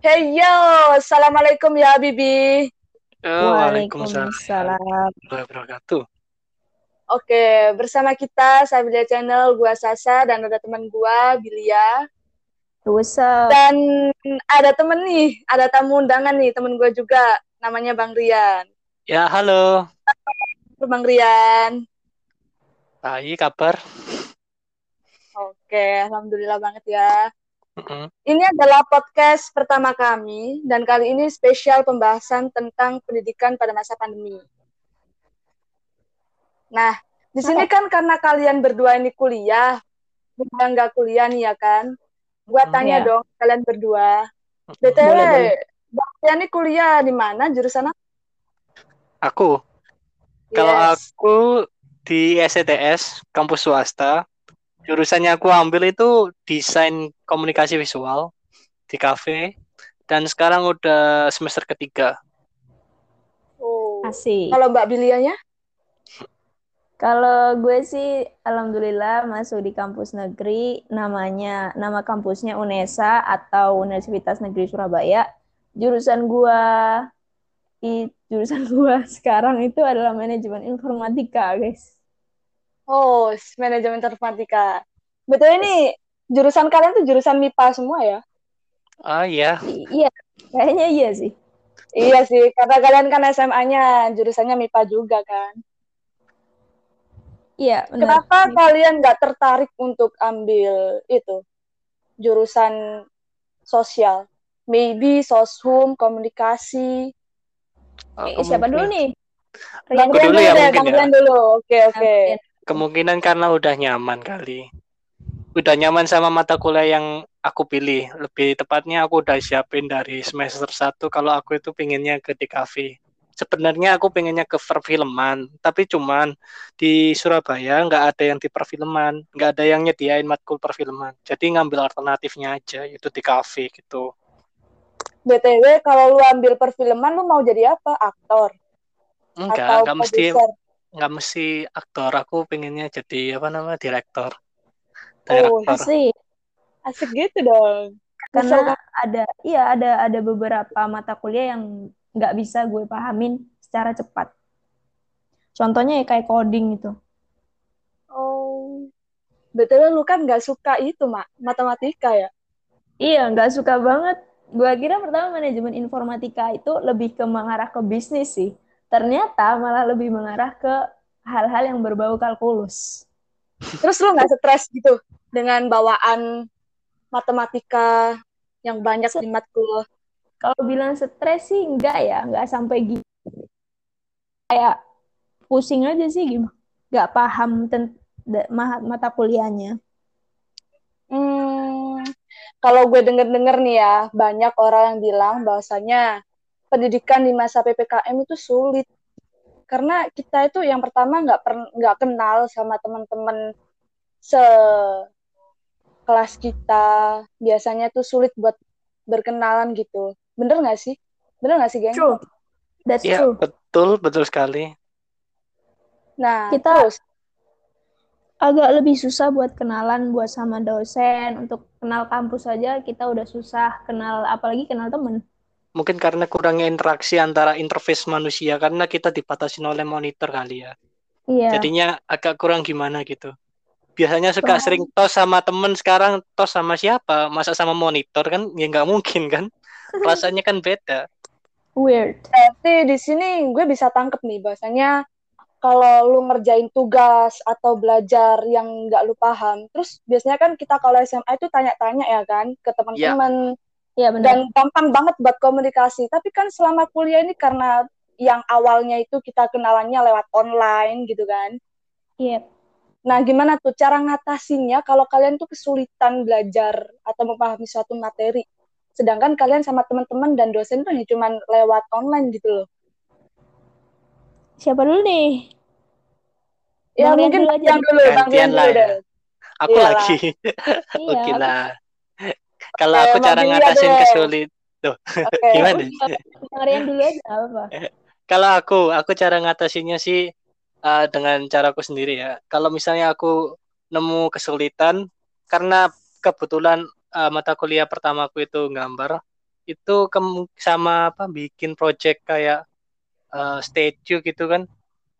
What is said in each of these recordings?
Hey yo, assalamualaikum ya Bibi. Oh, Waalaikumsalam wabarakatuh. Oke, bersama kita Sabilia Channel, gua Sasa dan ada teman gua Bilia. What's up? Dan ada temen nih, ada tamu undangan nih, temen gua juga, namanya Bang Rian. Ya, halo. Bang Rian. Baik, kabar? Oke, alhamdulillah banget ya. Ini adalah podcast pertama kami dan kali ini spesial pembahasan tentang pendidikan pada masa pandemi. Nah, di sini kan karena kalian berdua ini kuliah, gue nggak kuliah nih ya kan. Gua hmm, tanya ya. dong kalian berdua. BTW, kalian ini kuliah di mana jurusan apa? Aku. Yes. Kalau aku di SETS, kampus swasta, jurusannya aku ambil itu desain komunikasi visual di kafe dan sekarang udah semester ketiga. Oh. Asik. Kalau Mbak Bilianya? Kalau gue sih alhamdulillah masuk di kampus negeri namanya nama kampusnya UNESA atau Universitas Negeri Surabaya. Jurusan gue i, jurusan gue sekarang itu adalah manajemen informatika, guys. Oh, manajemen informatika. Betul ini jurusan kalian tuh jurusan MIPA semua ya? Oh iya. I iya, kayaknya iya sih. Iya sih, karena kalian kan SMA-nya jurusannya MIPA juga kan. Iya, benar. Kenapa MIPA. kalian nggak tertarik untuk ambil itu jurusan sosial? Maybe soshum, komunikasi. Oh, eh, siapa dulu nih? Bang Rian dulu ya, deh, Bang ya. dulu. Oke, oke. Okay. Kemungkinan karena udah nyaman kali. Udah nyaman sama mata kuliah yang aku pilih. Lebih tepatnya aku udah siapin dari semester 1 kalau aku itu pinginnya ke DKV. Sebenarnya aku pengennya ke perfilman, tapi cuman di Surabaya nggak ada yang di perfilman, nggak ada yang nyediain matkul perfilman. Jadi ngambil alternatifnya aja, itu di kafe gitu. BTW kalau lu ambil perfilman lu mau jadi apa? Aktor? Enggak, Atau enggak mesti nggak mesti aktor aku pengennya jadi apa nama direktor. Oh asik asik gitu dong. Karena ada iya ada ada beberapa mata kuliah yang nggak bisa gue pahamin secara cepat. Contohnya ya kayak coding itu oh. Betul lu kan nggak suka itu mak matematika ya? Iya nggak suka banget. Gue kira pertama manajemen informatika itu lebih ke mengarah ke bisnis sih ternyata malah lebih mengarah ke hal-hal yang berbau kalkulus. Terus lu nggak stres gitu dengan bawaan matematika yang banyak di matkul? Kalau bilang stres sih enggak ya, enggak sampai gitu. Kayak pusing aja sih gimana. Enggak paham tentang mata kuliahnya. Hmm, kalau gue denger-denger nih ya, banyak orang yang bilang bahwasanya pendidikan di masa ppkm itu sulit. Karena kita itu yang pertama nggak nggak kenal sama teman-teman se kelas kita. Biasanya tuh sulit buat berkenalan gitu. Bener nggak sih? Bener nggak sih geng? True. That's ya, true. betul betul sekali. Nah kita terus? agak lebih susah buat kenalan buat sama dosen. Untuk kenal kampus saja kita udah susah kenal apalagi kenal temen mungkin karena kurangnya interaksi antara interface manusia karena kita dibatasi oleh monitor kali ya. Iya. Jadinya agak kurang gimana gitu. Biasanya suka Wah. sering tos sama temen sekarang tos sama siapa? Masa sama monitor kan? Ya nggak mungkin kan? Rasanya kan beda. Weird. Tapi di sini gue bisa tangkep nih bahasanya kalau lu ngerjain tugas atau belajar yang nggak lu paham, terus biasanya kan kita kalau SMA itu tanya-tanya ya kan ke teman-teman. Ya Iya benar. Dan gampang banget buat komunikasi. Tapi kan selama kuliah ini karena yang awalnya itu kita kenalannya lewat online gitu kan. Iya. Nah, gimana tuh cara ngatasinnya kalau kalian tuh kesulitan belajar atau memahami suatu materi? Sedangkan kalian sama teman-teman dan dosen tuh hanya cuma lewat online gitu loh. Siapa dulu nih? Ya Bang mungkin yang dulu, Bang Rian dulu deh. Aku Iyalah. lagi. Oke okay lah. Kalau aku cara ngatasin kesulit tuh okay. gimana? Marian dulu aja apa? Kalau aku, aku cara ngatasinnya sih uh, dengan caraku sendiri ya. Kalau misalnya aku nemu kesulitan karena kebetulan uh, mata kuliah pertamaku itu gambar, itu sama apa bikin project kayak uh, statue gitu kan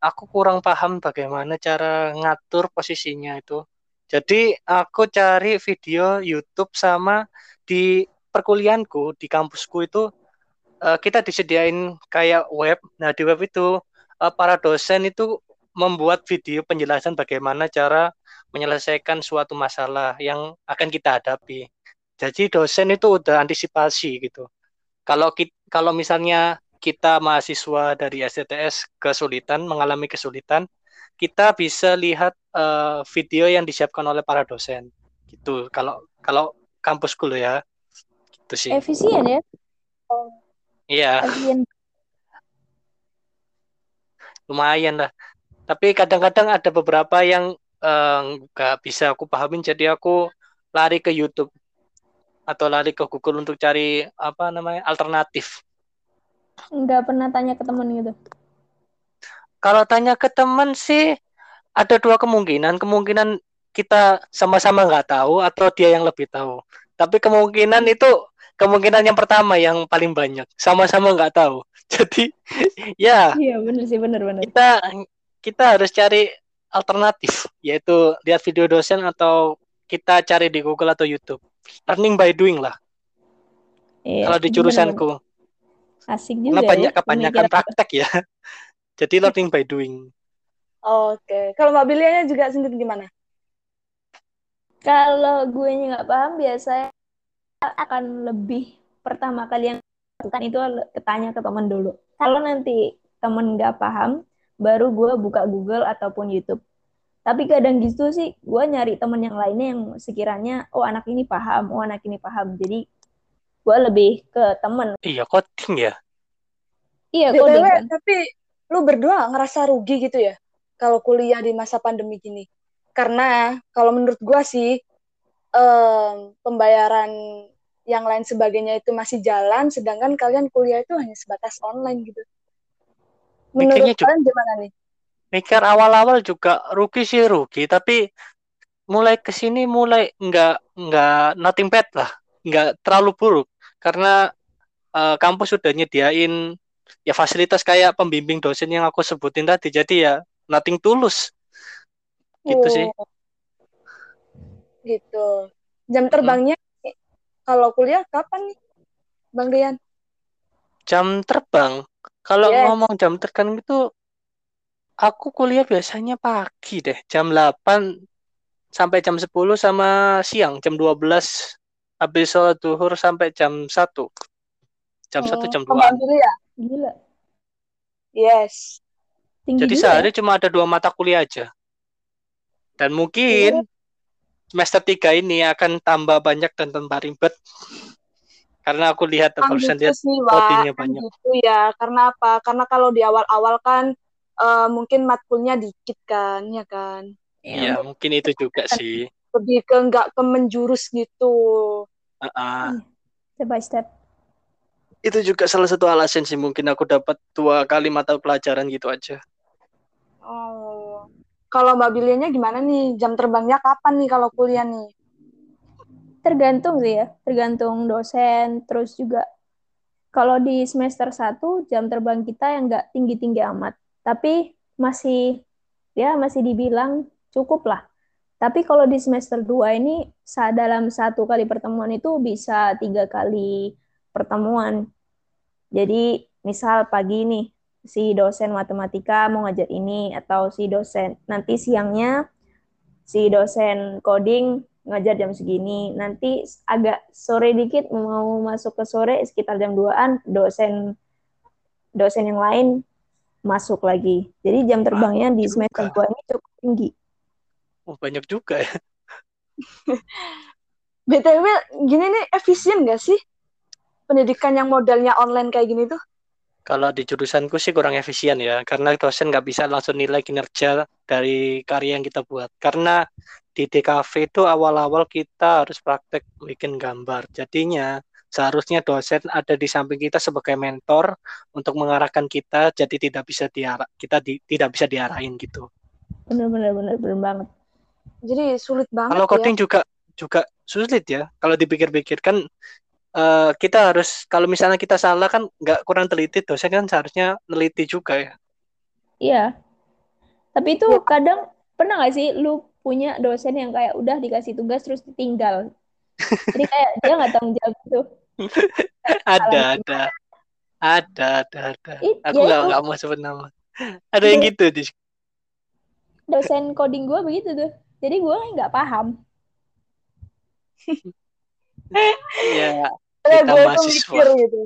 aku kurang paham bagaimana cara ngatur posisinya itu jadi aku cari video YouTube sama di perkuliahanku di kampusku itu uh, kita disediain kayak web nah di web itu uh, para dosen itu membuat video penjelasan bagaimana cara menyelesaikan suatu masalah yang akan kita hadapi. Jadi dosen itu udah antisipasi gitu. Kalau kalau misalnya kita mahasiswa dari STTS kesulitan mengalami kesulitan, kita bisa lihat uh, video yang disiapkan oleh para dosen. Gitu. Kalau kalau kampusku lo ya. Gitu sih. Efisien ya? Iya. Lumayan lah. Tapi kadang-kadang ada beberapa yang eh, nggak uh, bisa aku pahamin, jadi aku lari ke YouTube atau lari ke Google untuk cari apa namanya alternatif. Nggak pernah tanya ke temen gitu. Kalau tanya ke teman sih ada dua kemungkinan. Kemungkinan kita sama-sama nggak tahu atau dia yang lebih tahu. Tapi kemungkinan itu kemungkinan yang pertama yang paling banyak. Sama-sama nggak tahu. Jadi ya. Iya benar sih benar benar. Kita kita harus cari alternatif yaitu lihat video dosen atau kita cari di Google atau YouTube learning by doing lah iya, kalau di jurusanku asik juga Karena banyak ya, kebanyakan praktek ya jadi learning by doing oke kalau Mbak Bilianya juga sendiri gimana kalau gue nggak paham biasanya akan lebih pertama kali yang lakukan itu ketanya ke teman dulu kalau nanti temen nggak paham baru gue buka Google ataupun YouTube. Tapi kadang gitu sih, gue nyari temen yang lainnya yang sekiranya, oh anak ini paham, oh anak ini paham. Jadi gue lebih ke temen. Iya, coding ya? Iya, coding kan. Tapi lu berdua ngerasa rugi gitu ya? Kalau kuliah di masa pandemi gini. Karena kalau menurut gue sih, um, pembayaran yang lain sebagainya itu masih jalan, sedangkan kalian kuliah itu hanya sebatas online gitu. Menurut juga, kalian gimana nih? Mikir awal-awal juga rugi sih rugi, tapi mulai ke sini mulai nggak nggak nothing bad lah, nggak terlalu buruk karena uh, kampus sudah nyediain ya fasilitas kayak pembimbing dosen yang aku sebutin tadi, jadi ya nothing tulus, gitu oh. sih. Gitu. Jam terbangnya hmm. kalau kuliah kapan nih, Bang Rian? Jam terbang kalau yes. ngomong jam tekan itu aku kuliah biasanya pagi deh, jam 8 sampai jam 10 sama siang jam 12 habis sholat duhur sampai jam 1. Jam oh, 1 jam 2. ya? Gila. Yes. Tinggi Jadi sehari ya? cuma ada dua mata kuliah aja. Dan mungkin oh. semester 3 ini akan tambah banyak dan tambah ribet karena aku lihat kan barusan gitu lihat codingnya banyak. Gitu ya, karena apa? Karena kalau di awal-awal kan uh, mungkin matkulnya dikit kan, ya kan? Iya, ya, mungkin itu juga sih. Lebih ke nggak ke menjurus gitu. Uh -uh. Step by step. Itu juga salah satu alasan sih mungkin aku dapat dua kali mata pelajaran gitu aja. Oh. Kalau Mbak Bilianya gimana nih? Jam terbangnya kapan nih kalau kuliah nih? tergantung sih ya, tergantung dosen, terus juga kalau di semester 1 jam terbang kita yang nggak tinggi-tinggi amat, tapi masih ya masih dibilang cukup lah. Tapi kalau di semester 2 ini saat dalam satu kali pertemuan itu bisa tiga kali pertemuan. Jadi misal pagi nih si dosen matematika mau ngajar ini atau si dosen nanti siangnya si dosen coding ngajar jam segini. Nanti agak sore dikit mau masuk ke sore sekitar jam 2-an dosen dosen yang lain masuk lagi. Jadi jam terbangnya di semester 2 ini cukup tinggi. Oh, banyak juga ya. BTW gini nih efisien gak sih pendidikan yang modalnya online kayak gini tuh? Kalau di jurusanku sih kurang efisien ya, karena dosen nggak bisa langsung nilai kinerja dari karya yang kita buat. Karena di DKV itu awal-awal kita harus praktek bikin gambar. Jadinya seharusnya dosen ada di samping kita sebagai mentor untuk mengarahkan kita jadi tidak bisa diarah kita di, tidak bisa diarahin gitu. Benar benar benar benar banget. Jadi sulit banget. Kalau coding ya. juga juga sulit ya. Kalau dipikir-pikir kan eh, kita harus kalau misalnya kita salah kan nggak kurang teliti dosen kan seharusnya neliti juga ya Iya. Tapi itu Iya. kadang pernah nggak sih lu punya dosen yang kayak udah dikasih tugas terus ditinggal. Jadi kayak dia nggak tanggung jawab gitu. ada ada ada ada ada It- aku ya nggak itu. nggak mau sebut nama ada yang Iya. gitu di Dosen coding gue begitu tuh. Jadi gue nggak paham. ya kita gue tuh mikir gitu.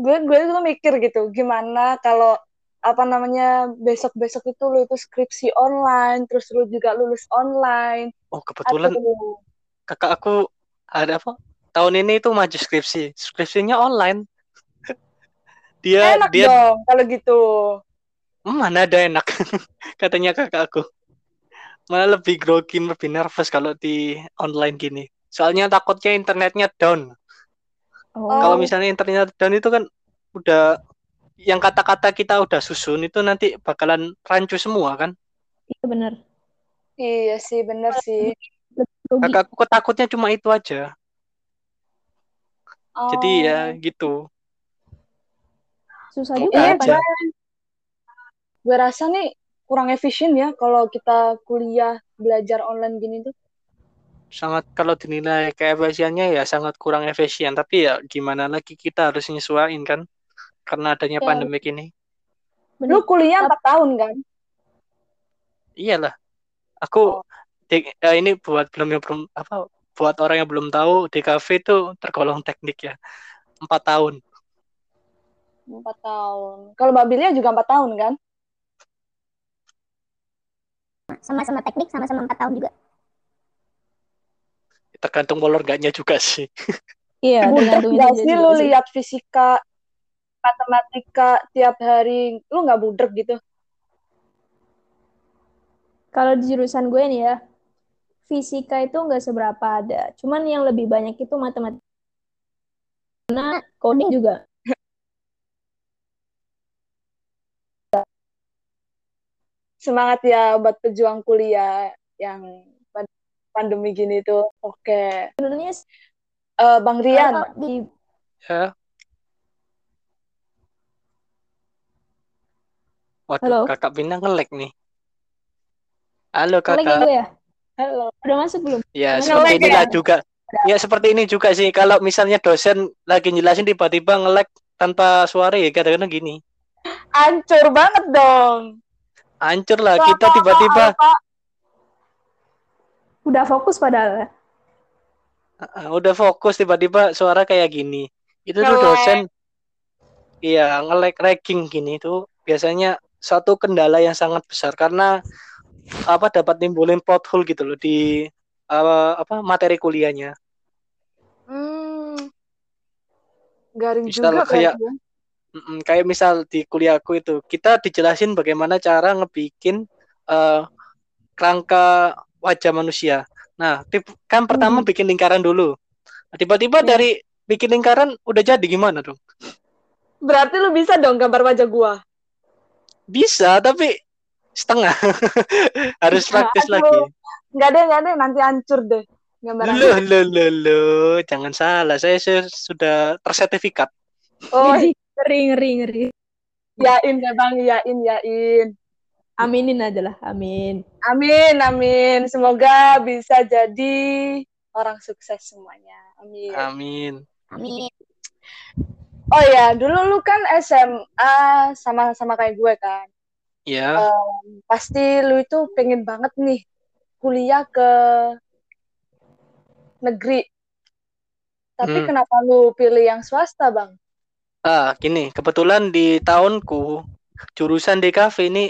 Gue gue tuh mikir gitu, gimana kalau apa namanya besok-besok itu lu itu skripsi online, terus lu juga lulus online. oh kebetulan Aduh. kakak aku ada apa tahun ini itu maju skripsi skripsinya online dia Enak dia dong kalau gitu. "Hmm, mana ada enak katanya kakak aku malah lebih grogi lebih nervous kalau di online gini soalnya takutnya internetnya down Oh, kalau misalnya internetnya down itu kan udah yang kata-kata kita udah susun itu nanti bakalan rancu semua kan iya bener. Iya sih, bener sih. Kakakku ketakutnya cuma itu aja jadi ya Oh. gitu Susah juga Iya, ya, aja. Gue rasa nih kurang efisien ya kalau kita kuliah belajar online gini tuh. Sangat kalau dinilai keefisiennya ya sangat kurang efisien tapi ya gimana lagi kita harus nyesuaiin kan karena adanya Ya. pandemik ini. Lu kuliah empat tahun kan? iyalah aku di- eh, ini buat belum yang belum apa buat orang yang belum tahu DKV itu tergolong teknik ya empat tahun Empat tahun. Kalau Mbak Bilia juga empat tahun kan? sama-sama teknik sama-sama empat tahun juga tergantung molor enggaknya juga sih Iya, Budek tergantung gak sih lu lihat fisika, matematika tiap hari, lu nggak budek gitu? Kalau di jurusan gue nih ya, fisika itu nggak seberapa ada. Cuman yang lebih banyak itu matematika. Karena coding juga. Semangat ya buat pejuang kuliah yang pandemi gini tuh. Oke. Sebenarnya Eh, Bang Rian, kalau di ya waduh Halo. kakak Bina ngelek nih halo Ngelek ya kakak gue ya? halo. Udah masuk belum? Ya, Ngelek seperti ya? inilah juga. Ya, seperti ini juga sih. Kalau misalnya dosen lagi jelasin tiba-tiba ngelek tanpa suara ya kadang-kadang gini. Hancur banget dong. Hancur lah kita tiba-tiba. Udah fokus padahal. uh, udah fokus tiba-tiba suara kayak gini. Itu tuh dosen iya ngelek ragging gini tuh biasanya suatu kendala yang sangat besar karena apa dapat nimbulin plot hole gitu loh di uh, apa materi kuliahnya. Hmm. Garing Misal juga kayak- ya. Kayak misal di kuliahku itu kita dijelasin bagaimana cara ngebikin eh, kerangka wajah manusia. Nah, tip- kan pertama Mhm. bikin lingkaran dulu. Nah, tiba-tiba Iya. dari bikin lingkaran udah jadi gimana dong? Berarti lu bisa dong gambar wajah gua. Bisa, tapi setengah. Harus praktis Aduh. lagi. Nggak deh, nggak deh. Nanti hancur deh. Gambaran. Loh, loh, loh, loh. Jangan salah. Saya, saya sudah tersertifikat. Oh, Ngeri, ngeri, ngeri, ngeri. yain ya bang, yain, yain. Aminin aja lah, amin. Amin, amin. Semoga bisa jadi orang sukses semuanya. Amin. Amin. amin Oh ya, dulu lu kan SMA sama-sama kayak gue kan. Ya, Pasti lu itu pengen banget nih kuliah ke negeri. Tapi Hmm. kenapa lu pilih yang swasta, Bang? ah, gini. Kebetulan di tahunku jurusan DKV ini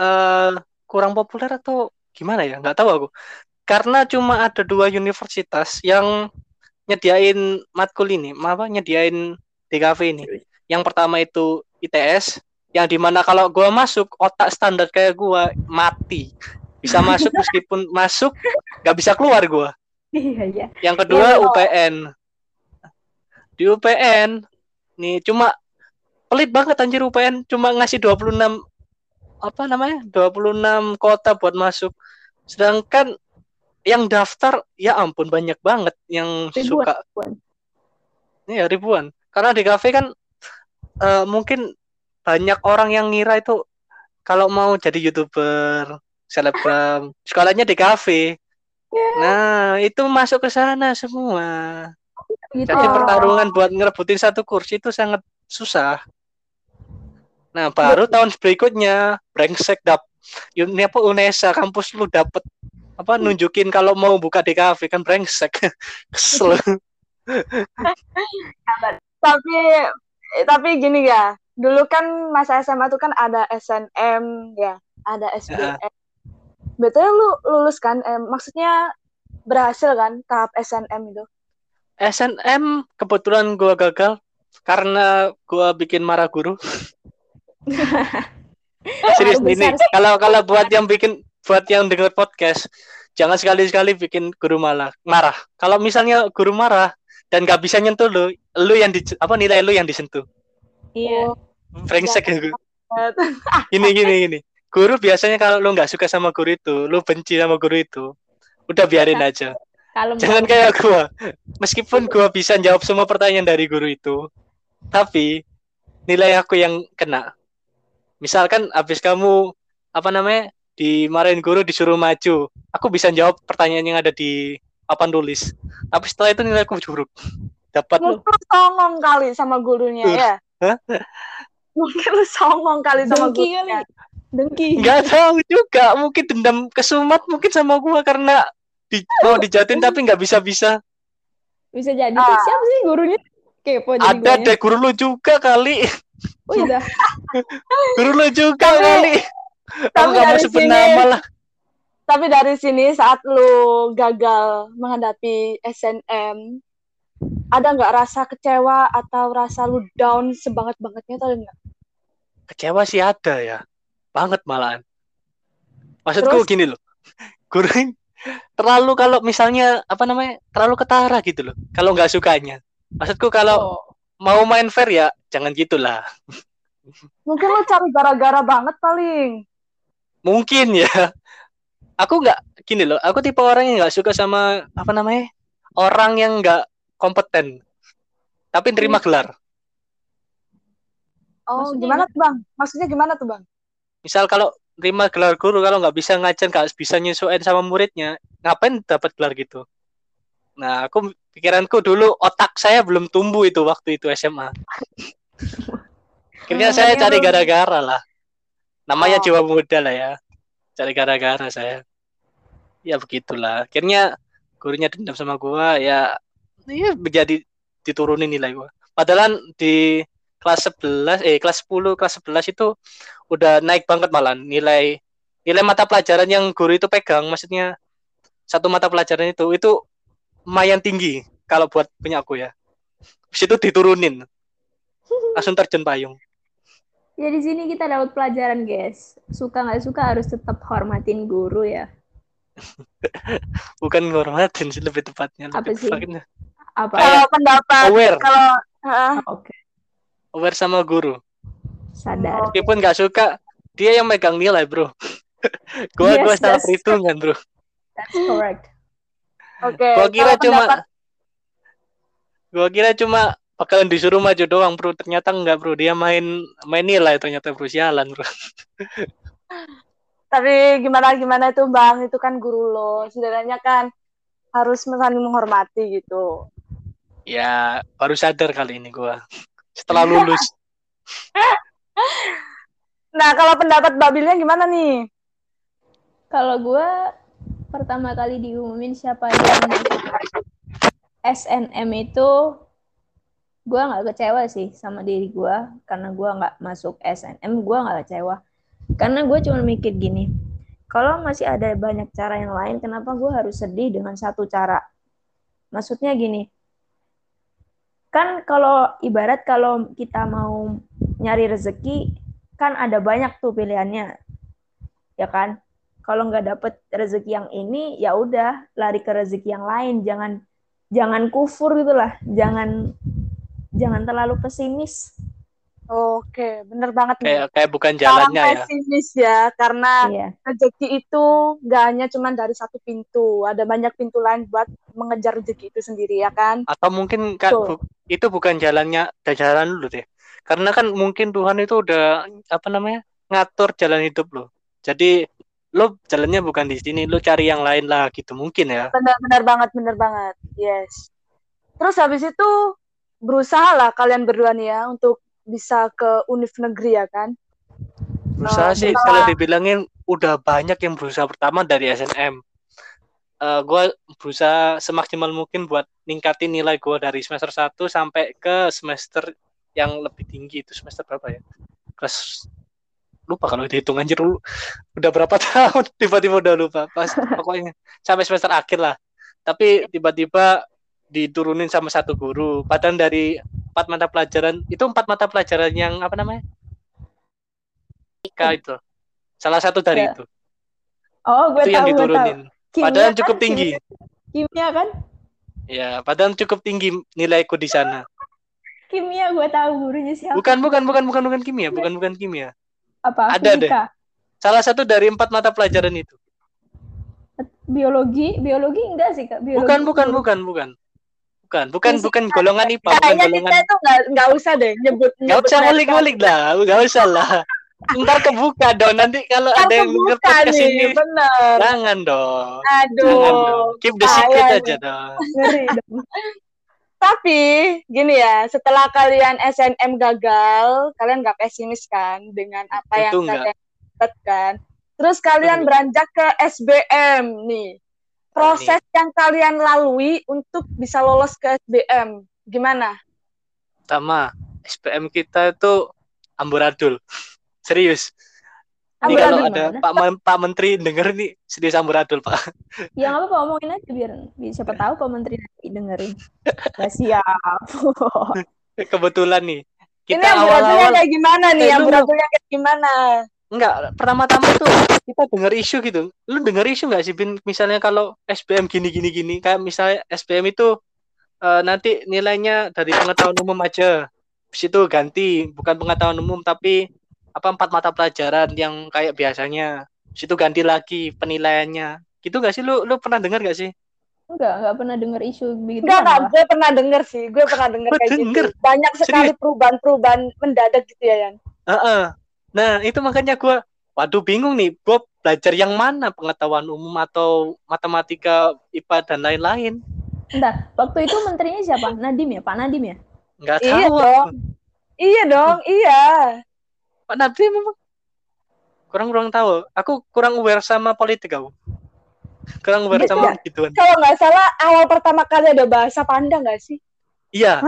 eh kurang populer atau gimana ya? Nggak tahu aku. Karena cuma ada dua universitas yang nyediain matkul ini, apa nyediain DKV ini. Yang pertama itu ITS, yang di mana kalau gua masuk otak standar kayak gua mati. Bisa masuk meskipun masuk nggak bisa keluar gua. Iya, iya. Yang kedua Iya, betul. UPN. Di UPN nih cuma pelit banget anjir UPN cuma ngasih 26 apa namanya? 26 kota buat masuk. Sedangkan yang daftar ya ampun banyak banget yang Ribuan, suka. ribuan. Iya ribuan. Karena di kafe kan eh, mungkin banyak orang yang ngira itu kalau mau jadi youtuber, selebgram, sekolahnya di kafe. Nah itu masuk ke sana semua. Gitu. Jadi pertarungan buat ngerebutin satu kursi itu sangat susah. Nah baru tahun berikutnya brengsek dap ini apa Unesa kampus lu dapet apa nunjukin kalau mau buka di kafe kan brengsek. Kesel. Tapi tapi gini ya. Dulu kan masa SMA tuh kan ada SNM ya ada SBM betul lu lulus kan? Eh, maksudnya berhasil kan tahap SNM itu? SNM kebetulan gua gagal karena gua bikin marah guru serius ini kalau kalau buat yang bikin buat yang denger podcast jangan sekali-sekali bikin guru malah marah. Kalau misalnya guru marah dan gak bisa nyentuh lu lu yang di apa nilai lu yang disentuh. Iya. brengsek ya gini gini gini. Guru biasanya kalau lu nggak suka sama guru itu lu benci sama guru itu udah biarin aja. Kalau jangan kayak gua. Meskipun gua bisa jawab semua pertanyaan dari guru itu tapi nilai aku yang kena misalkan habis kamu apa namanya dimarahin guru disuruh maju aku bisa jawab pertanyaan yang ada di papan tulis tapi setelah itu nilaiku buruk dapat lu mungkin lu songong kali sama gurunya Tuh. ya Hah? mungkin lu songong kali sama dengki kali. gurunya Dengki. nggak tahu juga mungkin dendam kesumat mungkin sama gua karena di, mau dijatin tapi nggak bisa bisa Bisa jadi Ah. siapa sih gurunya? Kepo jadi ada deh guru lu juga kali Iya. guru lu juga Tapi- kali. Aku tapi dari sebut sini- nama lah. tapi dari sini saat lu gagal menghadapi SNM ada nggak rasa kecewa atau rasa lu down sebanget bangetnya atau enggak? Kecewa sih ada ya. Banget malahan. Maksudku Terus? gini loh. Guru terlalu kalau misalnya apa namanya terlalu ketara gitu loh. Kalau nggak sukanya. Maksudku kalau Oh. Mau main fair ya jangan gitulah. Mungkin lu cari gara-gara banget paling. Mungkin ya. Aku nggak gini loh aku tipe orang yang nggak suka sama apa namanya orang yang nggak kompeten tapi nerima gelar. Oh Maksudnya gimana tuh bang? Maksudnya gimana tuh bang? Misal kalau terima gelar guru kalau nggak bisa ngajar nggak bisa nyesuaiin sama muridnya ngapain dapat gelar gitu nah aku pikiranku dulu otak saya belum tumbuh itu waktu itu SMA akhirnya Hmm, saya cari gara-gara lah. Namanya Oh. jiwa muda lah ya. Cari gara-gara saya. Ya begitulah. Akhirnya gurunya dendam sama gua ya ya menjadi diturunin nilai gua. Padahal di kelas 11 eh kelas 10 kelas 11 itu udah naik banget malah nilai nilai mata pelajaran yang guru itu pegang. Maksudnya satu mata pelajaran itu itu lumayan tinggi kalau buat punya aku ya Habis itu diturunin langsung terjun payung Ya di sini kita dapat pelajaran, guys. Suka nggak suka harus tetap hormatin guru ya. bukan ngormatin sih lebih tepatnya Apa lebih sih? tepatnya Apa? kalau pendapat aware kalau ah, Oke. aware sama guru Sadar. meskipun nggak suka dia yang megang nilai bro gua Yes, gua salah perhitungan bro That's correct. Oke gua kira cuma pendapat- gua kira cuma bakalan disuruh maju doang bro. Ternyata enggak bro. Dia main main nilai ternyata bro. Sialan bro. Tapi gimana gimana tuh bang? Itu kan guru lo. Setidaknya kan harus saling menghormati gitu. Ya baru sadar kali ini gua. Setelah lulus. Nah kalau pendapat Babilnya gimana nih? Kalau gue pertama kali diumumin siapa yang SNM itu gue nggak kecewa sih sama diri gue karena gue nggak masuk SNM gue nggak kecewa. Karena gue cuma mikir gini kalau masih ada banyak cara yang lain kenapa gue harus sedih dengan satu cara? Maksudnya gini kan kalau ibarat kalau kita mau nyari rezeki kan ada banyak tuh pilihannya ya kan kalau nggak dapet rezeki yang ini ya udah lari ke rezeki yang lain. Jangan jangan kufur gitulah jangan jangan terlalu pesimis. Oke bener banget nih. Kayak kayak bukan jalannya ya. pesimis ya karena iya. rezeki itu gak hanya cuma dari satu pintu. Ada banyak pintu lain buat mengejar rezeki itu sendiri ya kan? Atau mungkin ka- Betul. bu- itu bukan jalannya dan jalan lu deh. Karena kan mungkin Tuhan itu udah apa namanya ngatur jalan hidup lo. Jadi lo jalannya bukan di sini, lo cari yang lain lah gitu mungkin ya. Benar benar banget, benar banget. Yes. Terus habis itu berusaha lah kalian berdua nih ya untuk bisa ke univ negeri ya kan? Berusaha Oh, sih berusaha. kalau dibilangin udah banyak yang berusaha pertama dari SNM. Eh gue berusaha semaksimal mungkin buat ningkatin nilai gue dari semester 1 sampai ke semester yang lebih tinggi itu semester berapa ya? Kelas lupa kalau dihitung anjir lu udah berapa tahun? Tiba-tiba udah lupa. Pas pokoknya sampai semester akhir lah. Tapi tiba-tiba diturunin sama satu guru. Padahal dari empat mata pelajaran itu empat mata pelajaran yang apa namanya? Ika itu. Salah satu dari Ya. itu. Oh, gue itu yang tahu, gue tahu. diturunin. Kimia padahal kan? cukup tinggi. Kimia kan? ya padahal cukup tinggi nilaiku di sana. Kimia gue tahu gurunya siapa. bukan bukan bukan bukan bukan kimia. Bukan bukan kimia Apa? ada deh. Fisika? salah satu dari empat mata pelajaran itu Biologi? Biologi enggak sih, Kak? Biologi. bukan bukan bukan bukan bukan bukan Fisika. bukan golongan IPA bukan Kayaknya golongan kita itu nggak nggak usah deh nyebut. Gak nyebut usah mereka. ngulik-ngulik lah, gak usah lah. Ntar kebuka dong, nanti kalau Ntar ada yang denger kebuka podcast nih, ini, bener. jangan dong. Jangan Aduh. dong. Keep the secret aja dong. Ngeri dong. Tapi gini ya, setelah kalian SNM gagal, kalian nggak pesimis kan dengan apa yang Tentu nggak. kalian dapatkan. Terus kalian beranjak ke SBM nih. Proses yang kalian lalui untuk bisa lolos ke SBM, gimana? Sama, SPM kita itu amburadul. Serius. Ini kalau ada? Pak, Men- Pak Menteri denger nih, serius amburadul Pak. Ya nggak apa-apa omongin aja biar siapa tahu Pak Menteri nanti dengerin. Gak siap. Kebetulan nih, Ini kita amburadulnya awal-awal kayak gimana nih? Eh, Amburadulnya kayak gimana? Enggak, pertama-tama tuh kita denger isu gitu. Lu denger isu nggak sih, Bin? Misalnya kalau SBM gini gini kayak misalnya SBM itu eh, nanti nilainya dari pengetahuan umum aja. Habis itu ganti, bukan pengetahuan umum tapi apa empat mata pelajaran yang kayak biasanya. Habis itu ganti lagi penilaiannya. Gitu nggak sih lu lu pernah dengar nggak sih? Enggak, enggak pernah denger isu begitu Enggak, kan, enggak, gue pernah denger sih. Gue pernah denger Gua kayak denger. gitu. Banyak sekali perubahan-perubahan mendadak gitu ya, Yan. Heeh. Nah, itu makanya gua waduh bingung nih, gua belajar yang mana pengetahuan umum atau matematika, IPA dan lain-lain. Bentar, waktu itu menterinya siapa? Nadim ya? Pak Nadim ya? Nggak Iya tahu. dong. Iya dong, iya. Pak Nabi memang kurang kurang tahu. Aku kurang aware sama politik aku. Kurang aware Gitu sama ya? gituan. Kalau nggak salah awal pertama kali ada bahasa panda nggak sih? Iya.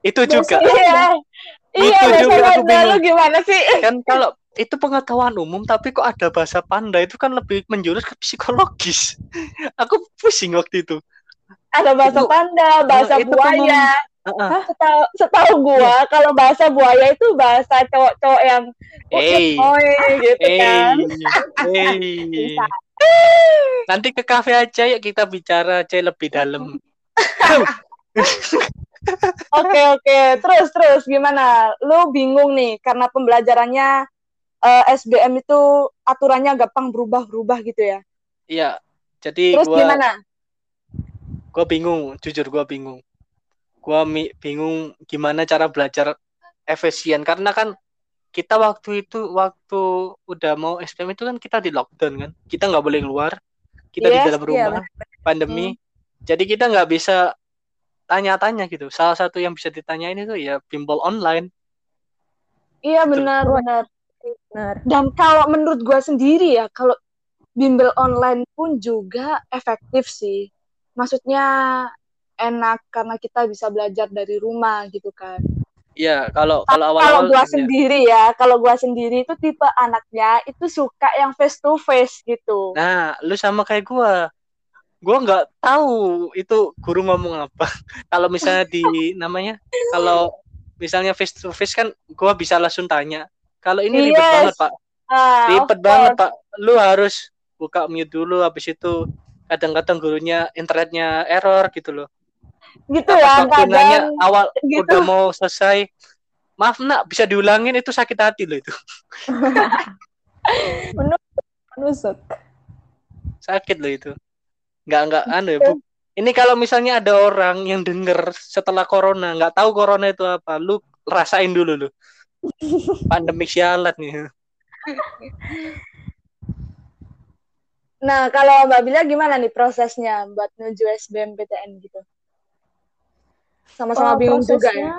Itu juga. Iya. Iya, Itu bahasa juga aku bingung. gimana sih? Kan kalau itu pengetahuan umum tapi kok ada bahasa panda itu kan lebih menjurus ke psikologis. Aku pusing waktu itu. Ada bahasa Itu- panda, bahasa itu buaya. Setahu, setahu gua, kalau bahasa buaya itu bahasa cowok-cowok yang oi gitu kan. Eh. Eh. Bisa. Nanti ke kafe aja yuk kita bicara aja lebih dalam. Oke oke, terus terus gimana? Lu bingung nih karena pembelajarannya eh, SBM itu aturannya gampang berubah-berubah gitu ya. Iya. Jadi Terus gua gimana? gua bingung, jujur gua bingung. Gua mi- bingung gimana cara belajar efisien karena kan kita waktu itu waktu udah mau SPM itu kan kita di lockdown kan. Kita nggak boleh keluar. Kita di Yes, dalam iya, rumah pandemi. Jadi kita nggak bisa tanya-tanya gitu. Salah satu yang bisa ditanyain itu ya bimbel online. Iya benar benar. Benar. Dan kalau menurut gua sendiri ya, kalau bimbel online pun juga efektif sih. Maksudnya enak karena kita bisa belajar dari rumah gitu kan. Iya, kalau kalau Kalau awal-awal gua ya. sendiri ya, kalau gua sendiri itu tipe anaknya itu suka yang face to face gitu. Nah, lu sama kayak gua. Gua nggak tahu itu guru ngomong apa. Kalau misalnya di namanya, kalau misalnya face to face kan gua bisa langsung tanya. Kalau ini ribet Yes. banget, Pak. Ah, Ribet banget. Pak. Lu harus buka mute dulu habis itu kadang-kadang gurunya internetnya error gitu loh. Gitu ya, waktu nanya kadang awal gitu. udah mau selesai. Maaf, Nak, bisa diulangin itu sakit hati loh itu. Menusuk. Sakit loh itu. Nggak nggak anu ya, bu- Ini kalau misalnya ada orang yang denger setelah corona, nggak tahu corona itu apa, lu rasain dulu lu. Pandemik sialat nih. Nah, kalau Mbak Bila gimana nih prosesnya buat menuju SBMPTN gitu? Sama-sama Oh, bingung juga ya? prosesnya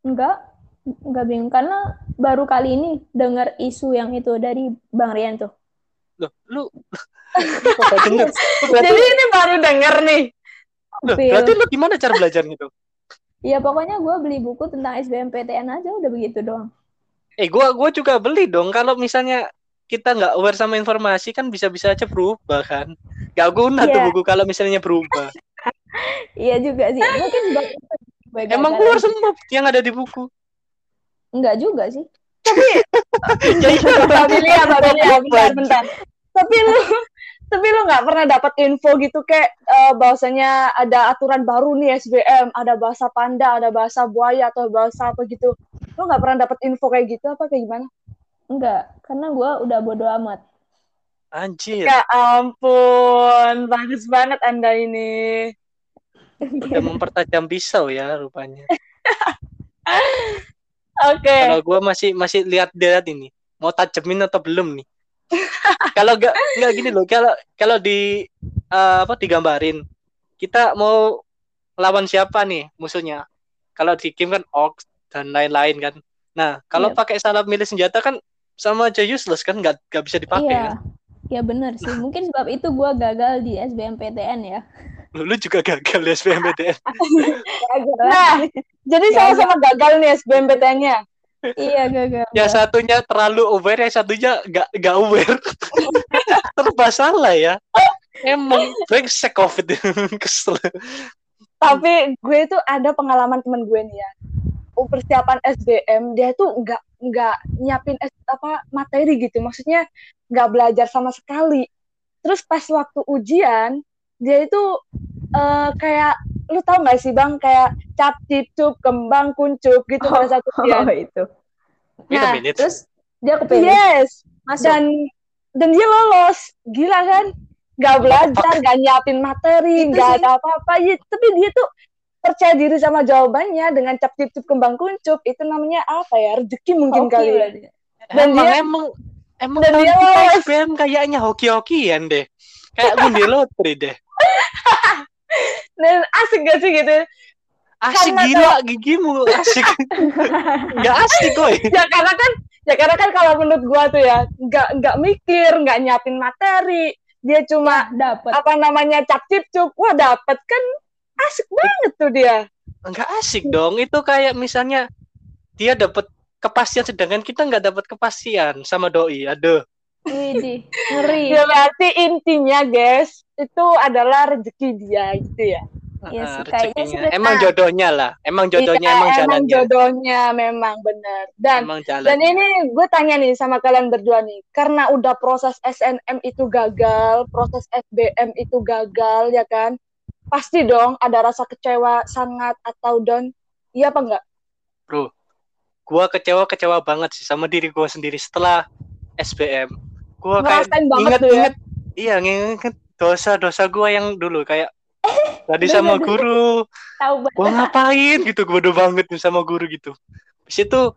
Enggak, enggak bingung karena baru kali ini dengar isu yang itu dari Bang Rian tuh. Loh, lu denger? Berarti, Jadi ini baru denger nih. loh, berarti lu gimana cara belajar gitu? Ya pokoknya gue beli buku tentang SBMPTN aja udah begitu doang. Eh, gua gua juga beli dong. Kalau misalnya kita nggak aware sama informasi kan bisa-bisa aja berubah kan. Gak guna tuh Iya. buku kalau misalnya berubah. Iya juga sih. Mungkin itu gue Emang keluar semua yang ada di buku. Enggak juga sih. ya Bilia, Mbak Bilia, bentar, bentar. Tapi lu, tapi lu nggak pernah dapat info gitu kayak eh, bahwasanya ada aturan baru nih SBM, ada bahasa panda, ada bahasa buaya atau bahasa apa gitu. Lu nggak pernah dapat info kayak gitu apa kayak gimana? Enggak, karena gue udah bodo amat. Anjir. Ya ampun, bagus banget Anda ini. Udah mempertajam pisau ya rupanya. Oke. Kalau gua masih masih lihat-lihat ini. Mau tajemin atau belum nih? kalau nggak nggak gini loh. Kalau kalau di eh, apa digambarin kita mau lawan siapa nih musuhnya? Kalau di game kan orc dan lain-lain kan. Nah, kalau Iya. pakai salah milih senjata kan sama aja useless kan nggak nggak bisa dipakai Iya. kan. Ya benar sih. Mungkin sebab itu gue gagal di SBMPTN ya. Lu, lu juga gagal ya SBMPTN. Nah, jadi Ya, sama-sama gagal nih SBMPTN-nya. iya gagal. yang satunya terlalu aware, yang satunya nggak nggak aware. Serba salah ya. Emang brengsek covid kesel. Tapi gue itu ada pengalaman temen gue nih ya. Oh, persiapan SBM dia tuh nggak nggak nyiapin S- apa materi gitu. Maksudnya nggak belajar sama sekali. Terus pas waktu ujian dia itu eh, kayak lu tau gak sih bang kayak cap cip cup kembang kuncup gitu pada saat ujian. Oh itu. Nah. Terus dia kepilih Yes, masuk. dan dan dia lolos. Gila kan? Nggak belajar, nggak nyiapin materi, nggak sih. ada apa-apa. Ya, tapi dia tuh percaya diri sama jawabannya dengan cap cip cup kembang kuncup. Itu namanya apa ya? Rezeki mungkin Hoki kali ya. dan emang dia- emang emang dan dia lolos. Kayaknya hoki-hokian deh. Kayak ngundi lotre deh. Dan asik gak sih gitu? Asik Karena gila gigimu asik. Nggak asik koi. Ya karena kan, ya karena kan kalau menurut gua tuh ya, nggak nggak mikir, nggak nyiapin materi. Dia cuma Dapat. apa namanya cap cip cup. Wah dapet kan asik banget tuh dia. Nggak asik dong. Itu kayak misalnya dia dapat kepastian sedangkan kita nggak dapat kepastian sama doi. Aduh. Widih, ngeri. Ya berarti intinya guys itu adalah rezeki dia gitu ya. Iya Ah, sih, kayaknya sih. Emang jodohnya lah. Emang jodohnya Iya, emang emang jalannya. jodohnya memang benar. Dan Emang dan ini gue tanya nih sama kalian berdua nih, karena udah proses SNM itu gagal, proses SBM itu gagal ya kan? Pasti dong ada rasa kecewa sangat atau down. Iya apa enggak? Gua kecewa kecewa banget sih sama diri gua sendiri setelah SBM. Gua kayak tuh ya. inget-inget iya nginget dosa-dosa gua yang dulu kayak tadi sama guru. Gua ngapain gitu gua bodoh banget nih sama guru gitu. Di situ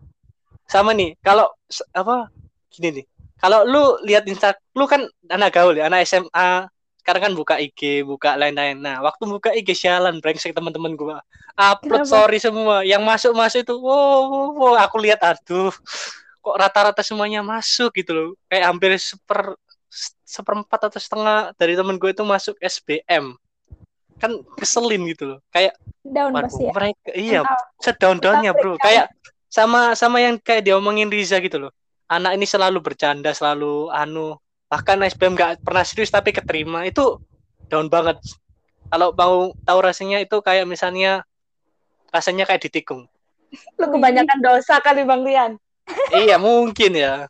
sama nih kalau apa gini nih. Kalau lu lihat insta lu kan anak gaul ya anak SMA sekarang kan buka IG buka lain-lain. Nah waktu buka IG sialan brengsek teman-teman gua. Upload Kenapa? story semua. Yang masuk masuk itu wow, wow, wow, aku lihat aduh kok rata-rata semuanya masuk gitu loh. Kayak hampir seper seperempat atau setengah dari temen gue itu masuk SBM kan keselin gitu loh. Kayak Down Waduh, pasti ya. mereka iya Mental. sedown-downnya bro. kayak sama sama yang kayak diomongin Riza gitu loh. Anak ini selalu bercanda selalu anu bahkan SBM nggak pernah serius tapi keterima. Itu down banget. Kalau mau tahu rasanya itu kayak misalnya rasanya kayak ditikung. Lu kebanyakan dosa kali Bang Rian. Iya mungkin ya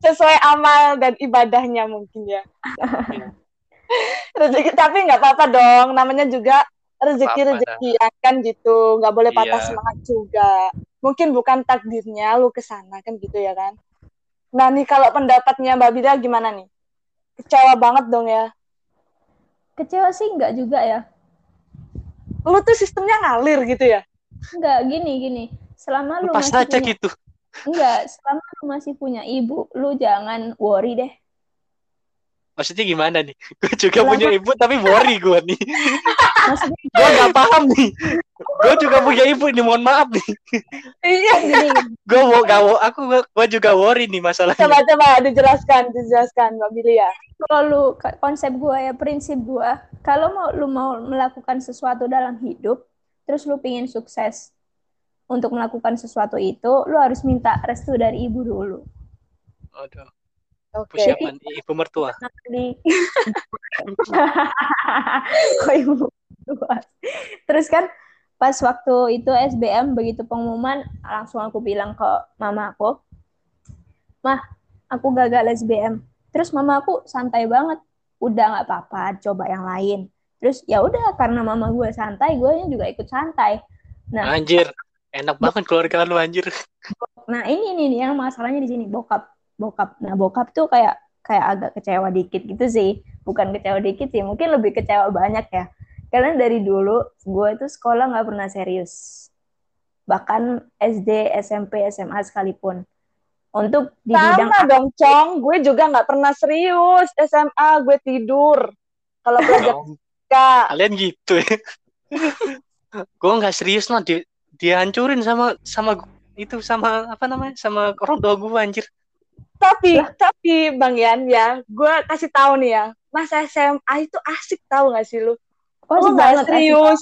Sesuai amal dan ibadahnya mungkin ya. Iya. rezeki tapi nggak apa-apa dong. Namanya juga rezeki Apa-apa rezeki kan gitu. Nggak boleh patah Iya. semangat juga. Mungkin bukan takdirnya lu ke sana kan gitu ya kan. Nah nih kalau pendapatnya Mbak Bida gimana nih? Kecewa banget dong ya. kecewa sih enggak juga ya. Lu tuh sistemnya ngalir gitu ya? Enggak, gini gini. Selama lu Pas masih aja punya gitu. enggak, selama lu masih punya ibu, lu jangan worry deh. Maksudnya gimana nih? Gue juga Selama- punya ibu tapi worry gue nih. Maksudnya Gue gak paham nih. Gue juga punya ibu nih, mohon maaf nih. Iya. gini, Gue mau gak aku gue juga worry nih masalahnya. Coba coba dijelaskan, dijelaskan Mbak Billy ya. kalau lu konsep gua ya prinsip gua, kalau mau lu mau melakukan sesuatu dalam hidup, terus lu pingin sukses untuk melakukan sesuatu itu, lu harus minta restu dari ibu dulu. Aduh, Oke. persiapan ibu mertua. Di Kok ibu mertua? Terus kan pas waktu itu SBM begitu pengumuman langsung aku bilang ke mama aku, mah aku gagal SBM. Terus mama aku santai banget, udah nggak apa-apa, coba yang lain. Terus ya udah karena mama gue santai, gue juga ikut santai. Nah, Anjir, enak banget keluarga lu anjir. Nah ini nih nih yang masalahnya di sini bokap bokap. Nah bokap tuh kayak kayak agak kecewa dikit gitu sih. Bukan kecewa dikit sih, mungkin lebih kecewa banyak ya. Karena dari dulu gue itu sekolah nggak pernah serius. Bahkan SD, SMP, SMA sekalipun. Untuk di bidang Sama dong, Cong. Gue juga nggak pernah serius. SMA gue tidur. Kalau belajar. Kalian gitu ya. gue nggak serius lah di dihancurin sama sama gu- itu sama apa namanya sama orang tua gue anjir. Tapi, tapi Bang Yan ya, gue kasih tahu nih ya, masa SMA itu asik tahu gak sih lu? Oh, Lu asik nggak asik serius.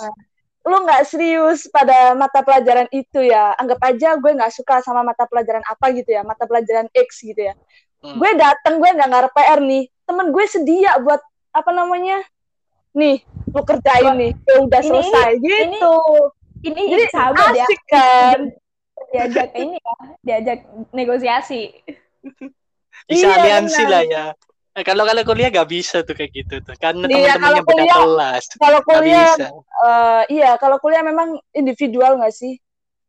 Lu nggak serius pada mata pelajaran itu ya. Anggap aja gue nggak suka sama mata pelajaran apa gitu ya, mata pelajaran X gitu ya. Hmm. Gue dateng, gue nggak ngarep PR nih. Temen gue sedia buat apa namanya? Nih, lu kerjain nih, ya udah Ini- selesai gitu. Ini Jadi sahabat ya. asik kan? Diajak ini ya, diajak negosiasi. Bisa Iya, aliansi benar. lah ya. Eh, kalau kalau kuliah gak bisa tuh kayak gitu tuh. Karena Iya, teman-temannya kalau beda kuliah- kelas. Kalau Gak kuliah bisa. eh, iya, kalau kuliah memang individual nggak sih?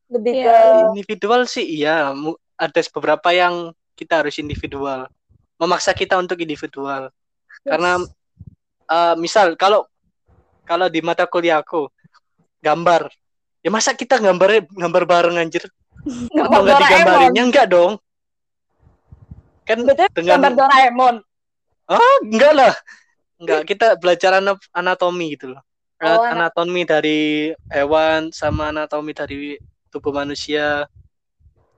Lebih Iya. ke Individual sih iya, ada beberapa yang kita harus individual. Memaksa kita untuk individual. Karena eh, misal kalau kalau di mata kuliahku gambar ya masa kita gambar gambar bareng anjir atau nggak Doraemon. digambarin ya enggak dong kan Betul, dengan gambar Doraemon. ah enggak lah enggak kita belajar ana- anatomi gitu loh Oh, ana- anatomi dari hewan sama anatomi dari tubuh manusia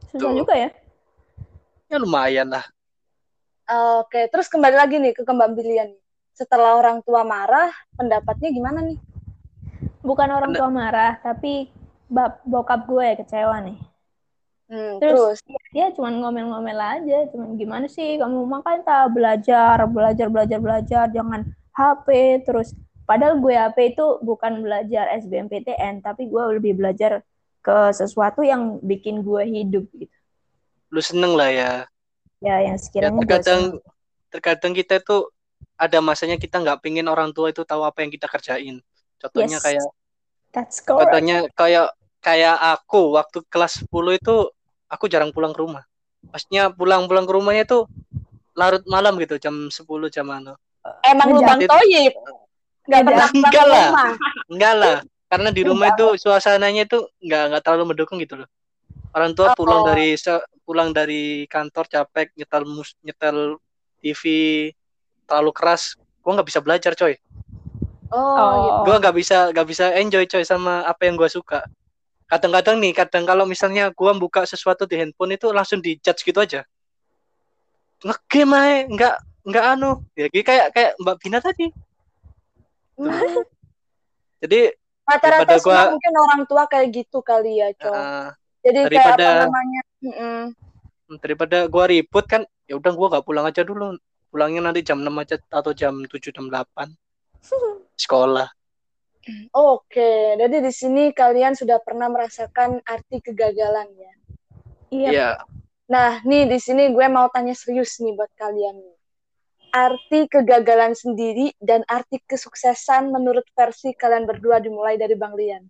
Susah Tuh. juga ya. ya lumayan lah Oke, terus kembali lagi nih ke kembang pilihan. Setelah orang tua marah, pendapatnya gimana nih? Bukan orang tua marah, tapi bab bokap gue kecewa nih. Hmm, Terus, terus, Dia cuman ngomel-ngomel aja, cuman gimana sih kamu makan tak belajar, belajar, belajar, belajar, jangan HP terus. Padahal gue HP itu bukan belajar SBMPTN, tapi gue lebih belajar ke sesuatu yang bikin gue hidup gitu. lu seneng lah ya Ya, yang ya sekiranya gue terkadang terkadang kita tuh ada masanya kita nggak pingin orang tua itu tahu apa yang kita kerjain contohnya Yes. kayak That's correct. Contohnya kayak kayak aku waktu kelas 10 itu aku jarang pulang ke rumah. Pastinya pulang-pulang ke rumahnya itu larut malam gitu jam 10 jam mana. emang lu bang Toyib, nggak Ngejat. pernah pulang Enggak ke lah. rumah. Enggak lah, karena di rumah itu suasananya itu enggak enggak terlalu mendukung gitu loh. Orang tua pulang Oh. dari se- pulang dari kantor capek nyetel mus nyetel TV terlalu keras, gua nggak bisa belajar coy. Oh, Oh. gitu. Gua nggak bisa nggak bisa enjoy coy sama apa yang gua suka. Kadang-kadang nih, kadang kalau misalnya gua buka sesuatu di handphone itu langsung di judge gitu aja. Ngegame aja, nggak nggak anu. Ya kayak kayak Mbak Bina tadi. Jadi Rata-rata gua- mungkin orang tua kayak gitu kali ya, Cong. eh, Jadi kayak daripada- apa namanya? mm-mm. daripada gua ribut kan, ya udah gua nggak pulang aja dulu. Pulangnya nanti jam 6 aja atau jam 7 jam 8. Sekolah. Oke, jadi di sini kalian sudah pernah merasakan arti kegagalan ya. Iya. Iya. Nah, nih di sini gue mau tanya serius nih buat kalian nih. Arti kegagalan sendiri dan arti kesuksesan menurut versi kalian berdua dimulai dari Bang Lian.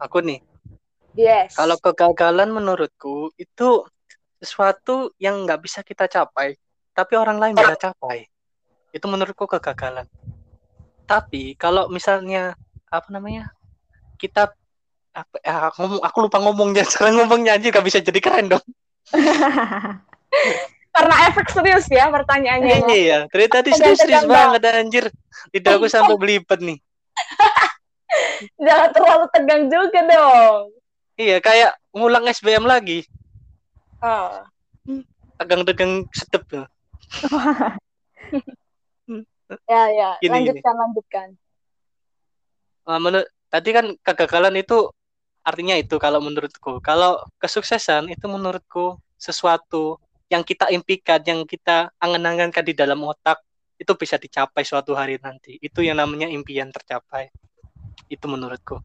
Aku nih, Yes. kalau kegagalan menurutku itu sesuatu yang nggak bisa kita capai, tapi orang lain bisa capai. Itu menurutku kegagalan. Tapi kalau misalnya apa namanya kita apa ya, aku, ngomong- aku lupa ngomongnya sekarang ngomongnya aja gak bisa jadi keren dong Karena efek serius ya pertanyaannya. Iya, iya. Dari tadi Tegang-tegang serius bang. banget anjir. Lidahku sampai belibet nih. Jangan terlalu tegang juga dong. Iya, kayak ngulang SBM lagi. Oh. Tegang-tegang sedep ya. Ya, ya. Gini, lanjutkan, lanjutkan. Uh, menurut tadi kan kegagalan itu artinya itu kalau menurutku. Kalau kesuksesan itu menurutku sesuatu yang kita impikan, yang kita angan-angankan di dalam otak itu bisa dicapai suatu hari nanti. Itu yang namanya impian tercapai. Itu menurutku.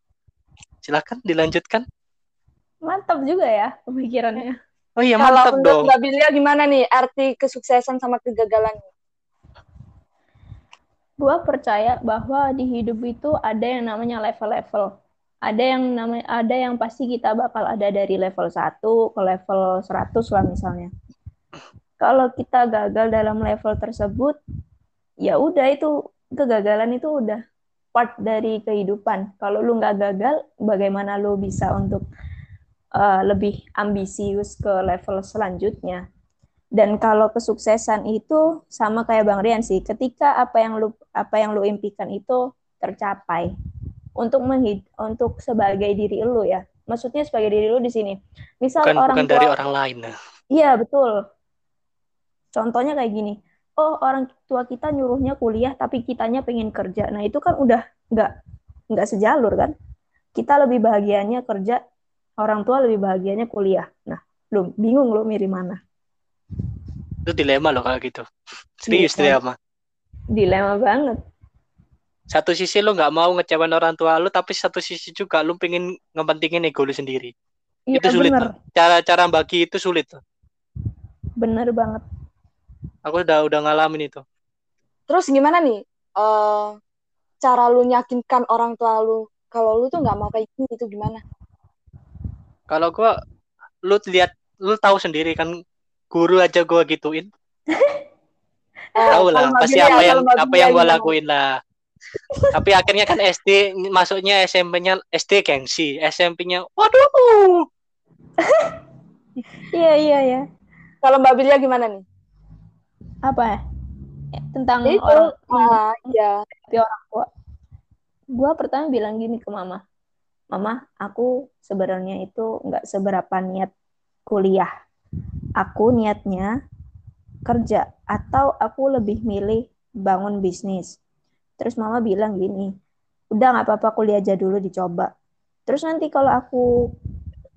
Silakan dilanjutkan. Mantap juga ya pemikirannya. Oh iya Kalau mantap menurut dong. Mbak Bilia gimana nih arti kesuksesan sama kegagalan? Gua percaya bahwa di hidup itu ada yang namanya level-level. Ada yang namanya ada yang pasti kita bakal ada dari level 1 ke level 100 lah misalnya. Kalau kita gagal dalam level tersebut, ya udah itu kegagalan itu udah part dari kehidupan. Kalau lu nggak gagal, bagaimana lu bisa untuk uh, lebih ambisius ke level selanjutnya? Dan kalau kesuksesan itu sama kayak Bang Rian sih, ketika apa yang lu apa yang lu impikan itu tercapai untuk menghid untuk sebagai diri lu ya. Maksudnya sebagai diri lu di sini. Misal Bukan orang bukan tua dari orang lain. nah. Iya, betul. Contohnya kayak gini. Oh, orang tua kita nyuruhnya kuliah tapi kitanya pengen kerja. Nah, itu kan udah nggak nggak sejalur kan? Kita lebih bahagianya kerja, orang tua lebih bahagianya kuliah. Nah, lu bingung lu milih mana? Itu dilema loh kalau gitu. Serius Iya. dilema. Dilema banget. Satu sisi lu nggak mau ngecewain orang tua lu, tapi satu sisi juga lu pengen ngepentingin ego lu sendiri. Iya, itu sulit. Cara-cara bagi itu sulit tuh. Bener banget. Aku udah udah ngalamin itu. Terus gimana nih? eh cara lu nyakinkan orang tua lu kalau lu tuh nggak mau kayak gini itu gimana? Kalau gua lu lihat lu tahu sendiri kan guru aja gua gituin. Eh, tahu lah pasti apa yang apa yang gua gimana? lakuin lah. Tapi akhirnya kan SD masuknya SMP-nya SD gengsi, SMP-nya waduh. Iya, iya, iya. Kalau Mbak Bilia gimana nih? Apa ya? Eh, Tentang Itu, orang ah, ya. gue pertama bilang gini ke mama mama aku sebenarnya itu nggak seberapa niat kuliah aku niatnya kerja atau aku lebih milih bangun bisnis. Terus mama bilang gini udah nggak apa-apa kuliah aja dulu dicoba. Terus nanti kalau aku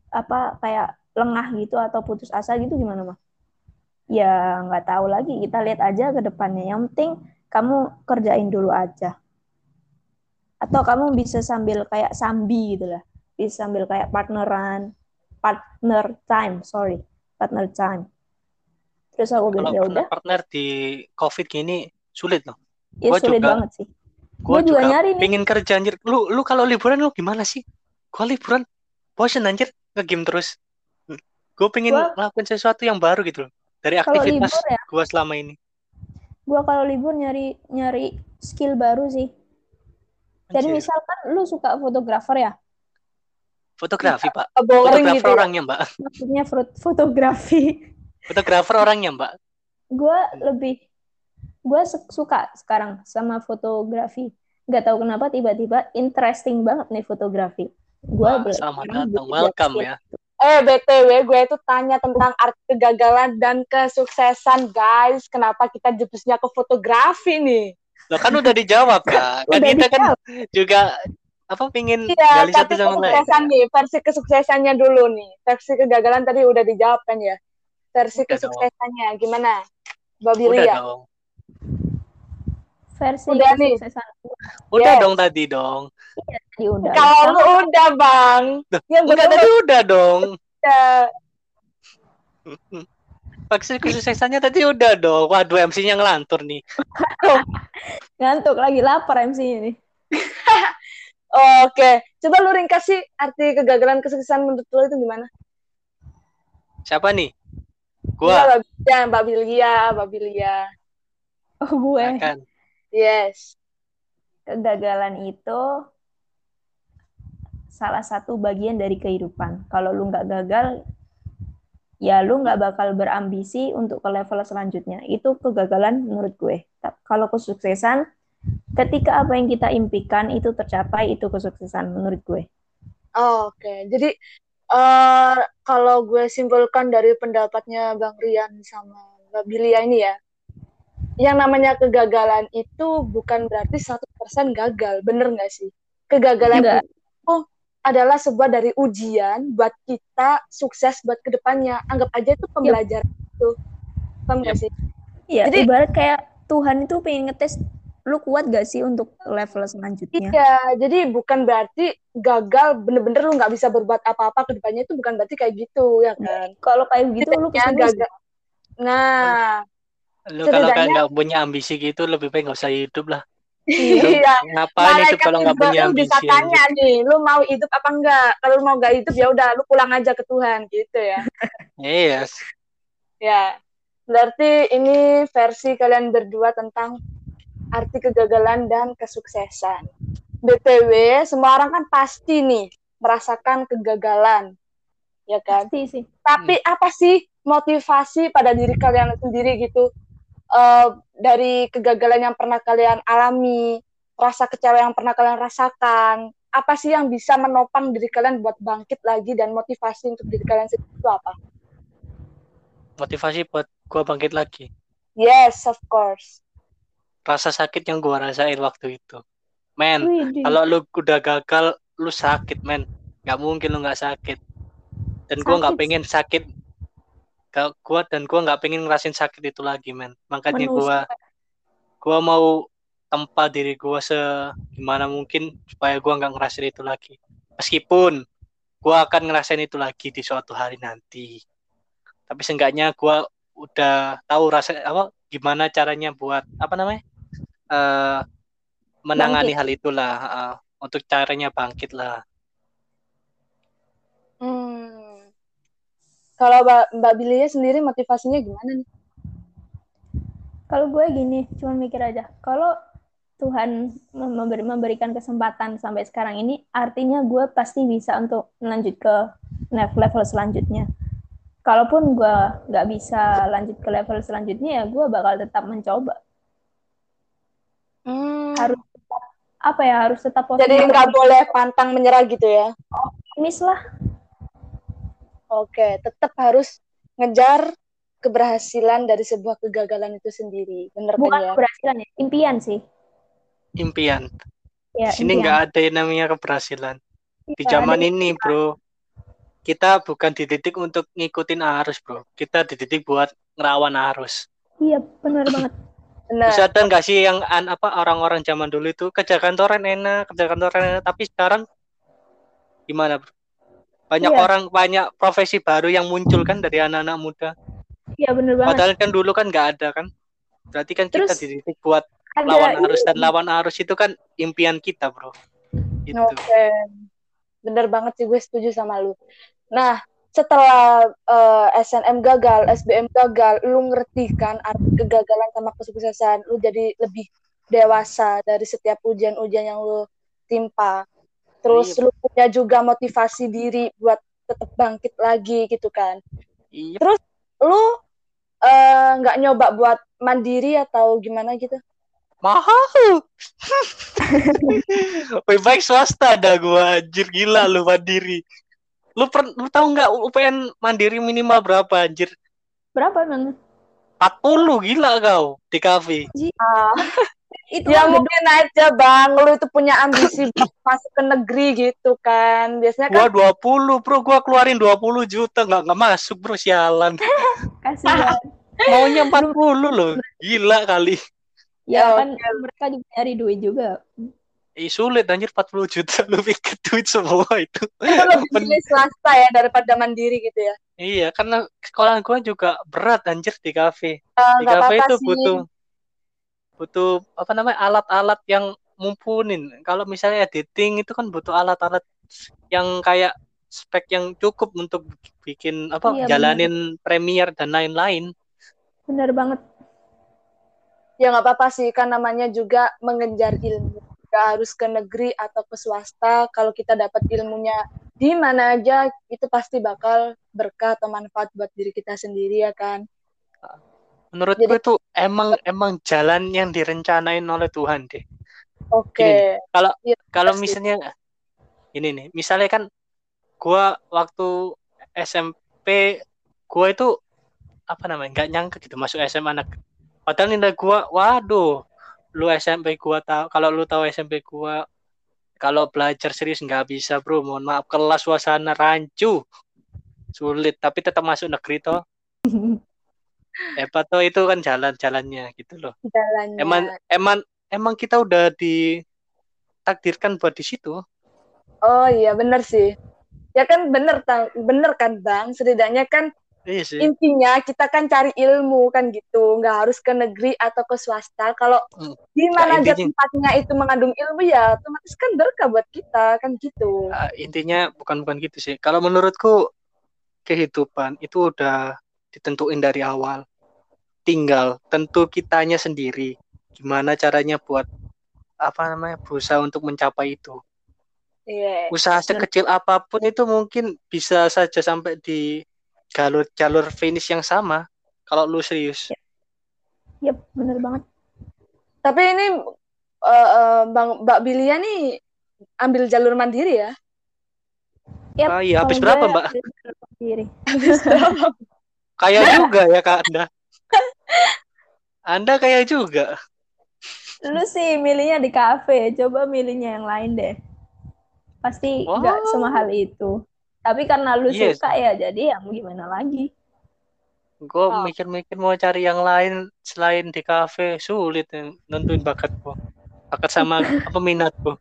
apa kayak lengah gitu atau putus asa gitu gimana mah ya nggak tahu lagi kita lihat aja ke depannya. Yang penting kamu kerjain dulu aja. Atau kamu bisa sambil kayak sambi gitu lah bisa sambil kayak partneran partner time sorry partner time terus aku bilang ya udah partner di COVID gini sulit loh. ya gua sulit juga- banget sih Gua juga juga nyari nih. pengen kerja anjir. Lu lu kalau liburan lu gimana sih? Gua liburan bosen anjir nge-game terus. Gue pengen Gua- ngelakuin sesuatu yang baru gitu loh. Dari aktivitas ya gua selama ini. gua kalau libur nyari nyari skill baru sih jadi Anjir. misalkan lu suka fotografer ya Fotografi, Pak. Boring Fotografer gitu ya. orangnya, Mbak. maksudnya fot- fotografi Fotografer orangnya, Mbak. gue lebih gue suka sekarang sama fotografi nggak tahu kenapa tiba-tiba interesting banget nih fotografi gue Wah, selamat datang. Welcome ya. Eh, BTW, gue itu tanya tentang arti kegagalan dan kesuksesan, guys. Kenapa kita jebusnya ke fotografi nih? Lo kan udah dijawab, Kak. Kan Udah kita kan juga apa pingin Iya, gali satu tapi sama lain. kesuksesan nih, versi kesuksesannya dulu nih. Versi kegagalan tadi udah dijawab kan ya? Versi Udah dong. kesuksesannya gimana? Mbak Udah Bilia? dong. versi Udah nih. kesuksesan Udah Yes. dong tadi dong. tadi udah Kalau lu udah, Bang. Duh, Yang bener tadi udah dong. udah. Vaksin kesuksesannya tadi udah dong. Waduh, MC-nya ngelantur nih. ngantuk lagi lapar MC ini Oke, coba lu ringkas sih arti kegagalan kesuksesan menurut lu itu gimana? Siapa nih? Iya, Gua Bilia, Mbak Bilia, Mbak Bilia. oh gue kan. Yes. kegagalan itu salah satu bagian dari kehidupan. Kalau lu nggak gagal, ya lu nggak bakal berambisi untuk ke level selanjutnya. Itu kegagalan menurut gue. Kalau kesuksesan, ketika apa yang kita impikan itu tercapai, itu kesuksesan menurut gue. Oh, Oke, okay. jadi uh, kalau gue simpulkan dari pendapatnya Bang Rian sama Mbak Bilia ini ya, yang namanya kegagalan itu bukan berarti 100% gagal, bener nggak sih? Kegagalan Enggak. itu adalah sebuah dari ujian buat kita sukses buat ke depannya. Anggap aja itu pembelajaran yep. itu. Paham nggak sih? Iya, Jadi, ibarat kayak Tuhan itu pengen ngetes lu kuat gak sih untuk level selanjutnya? Iya, jadi bukan berarti gagal bener-bener lu nggak bisa berbuat apa-apa ke depannya itu bukan berarti kayak gitu ya kan? Kalau kayak gitu lu gagal. Nah, lu kalau kan nggak punya ambisi gitu lebih baik nggak usah hidup lah. Iya. Ngapain itu kalau nggak punya ambisi? Bisa tanya nih, lu mau hidup apa enggak? Kalau lu mau nggak hidup ya udah, lu pulang aja ke Tuhan gitu ya. Yes. ya, berarti ini versi kalian berdua tentang arti kegagalan dan kesuksesan. BTW, semua orang kan pasti nih merasakan kegagalan, ya kan? Pasti sih. Tapi hmm. apa sih motivasi pada diri kalian sendiri gitu? uh, dari kegagalan yang pernah kalian alami, rasa kecewa yang pernah kalian rasakan, apa sih yang bisa menopang diri kalian buat bangkit lagi dan motivasi untuk diri kalian sendiri itu apa? Motivasi buat gua bangkit lagi. Yes, of course. Rasa sakit yang gua rasain waktu itu. Men, kalau lu udah gagal, lu sakit, men. Gak mungkin lu gak sakit. Dan gua nggak pengen sakit. Gak kuat dan gue nggak pengen ngerasin sakit itu lagi men. Makanya gue gue mau tempat diri gue segimana mungkin supaya gue nggak ngerasin itu lagi. Meskipun gue akan ngerasain itu lagi di suatu hari nanti. Tapi seenggaknya gue udah tahu rasa apa gimana caranya buat apa namanya uh, menangani bangkit. hal itulah uh, untuk caranya bangkit lah hmm kalau Mbak, Mbak Bilia sendiri motivasinya gimana nih? Kalau gue gini, cuma mikir aja. Kalau Tuhan memberi, memberikan kesempatan sampai sekarang ini, artinya gue pasti bisa untuk lanjut ke level selanjutnya. Kalaupun gue nggak bisa lanjut ke level selanjutnya, ya gue bakal tetap mencoba. Hmm. Harus tetap, apa ya? Harus tetap positif. Jadi nggak boleh pantang menyerah gitu ya? Optimis lah Oke, tetap harus ngejar keberhasilan dari sebuah kegagalan itu sendiri. Benar Bukan kan ya? keberhasilan ya, impian sih. Impian. Ya, Di sini nggak ada yang namanya keberhasilan. Ya, Di zaman ini, Bro, kita bukan dididik untuk ngikutin arus, Bro. Kita dididik buat ngerawan arus. Iya, benar banget. Benar. Bisa dan nggak sih yang an, apa orang-orang zaman dulu itu kerja kantoran enak, kerja kantoran enak, tapi sekarang gimana, Bro? banyak iya. orang banyak profesi baru yang muncul kan dari anak-anak muda iya benar banget padahal kan dulu kan nggak ada kan berarti kan Terus, kita dididik buat lawan arus dan lawan arus itu kan impian kita bro gitu. oke okay. bener banget sih gue setuju sama lu nah setelah uh, eh, SNM gagal, SBM gagal, lu ngerti kan arti kegagalan sama kesuksesan, lu jadi lebih dewasa dari setiap ujian-ujian yang lu timpa. Terus iya. lu punya juga motivasi diri buat tetap bangkit lagi gitu kan. Iya. terus lu eh, nggak uh, nyoba buat mandiri atau gimana gitu? Mahal. Lebih baik swasta ada gua anjir. Gila lu mandiri lu per lu tahu nggak UPN mandiri minimal berapa anjir? Berapa emang? 40 gila kau di kafe. Ah. Itu ya kan mungkin aja bang. Lu itu punya ambisi masuk ke negeri gitu kan. Biasanya kan gua 20 bro. Gua keluarin 20 juta. Nggak nggak masuk bro. Sialan. Kasihan. Maunya 40 loh. Gila kali. Ya, ya kan mereka juga nyari duit juga Ih, sulit anjir 40 juta lu pikir duit semua itu. Itu lebih swasta ya daripada mandiri gitu ya. Iya, karena sekolah gua juga berat anjir di kafe. Uh, di kafe itu sih. butuh butuh apa namanya alat-alat yang mumpunin. Kalau misalnya editing itu kan butuh alat-alat yang kayak spek yang cukup untuk bikin apa iya, jalanin bener. Premiere dan lain-lain. Bener banget. Ya nggak apa-apa sih kan namanya juga mengejar ilmu. Gak harus ke negeri atau ke swasta. Kalau kita dapat ilmunya di mana aja, itu pasti bakal berkah atau manfaat buat diri kita sendiri ya kan. Menurut Jadi- gue tuh emang emang jalan yang direncanain oleh Tuhan deh. Oke. Kalau Iya, kalau pasti. misalnya ini nih, misalnya kan gua waktu SMP gua itu apa namanya nggak nyangka gitu masuk SMA anak. Padahal nilai gua, waduh, lu SMP gua tahu kalau lu tahu SMP gua kalau belajar serius nggak bisa bro, mohon maaf kelas suasana rancu sulit tapi tetap masuk negeri toh hebat toh itu kan jalan-jalannya gitu loh Jalannya. emang emang emang kita udah ditakdirkan buat di situ Oh iya bener sih. Ya kan bener Tang. bener kan bang. Setidaknya kan iya sih intinya kita kan cari ilmu kan gitu. Nggak harus ke negeri atau ke swasta. Kalau Hmm. di mana aja intinya- tempatnya itu mengandung ilmu ya otomatis kan berkah buat kita kan gitu. Ah, intinya bukan bukan gitu sih. Kalau menurutku kehidupan itu udah ditentuin dari awal. Tinggal tentu kitanya sendiri gimana caranya buat apa namanya berusaha untuk mencapai itu. Iya. Usaha sekecil apa pun itu mungkin bisa saja sampai di jalur jalur finish yang sama. Kalau lu serius. Yep, bener banget. Tapi ini eh, eh, bang Mbak Bilia nih ambil jalur mandiri ya. Yep, Ah, iya, habis berapa, Mbak? ambil jalur sendiri. Kayak juga ya Kak Anda. Anda kayak juga. Lu sih milihnya di kafe, coba milihnya yang lain deh. Pasti Wow. nggak semahal itu. Tapi karena lu Yes. suka ya, jadi ya mau gimana lagi. Gue Oh. mikir-mikir mau cari yang lain selain di kafe sulit ya, nentuin bakat gue. Bakat sama apa minat gue.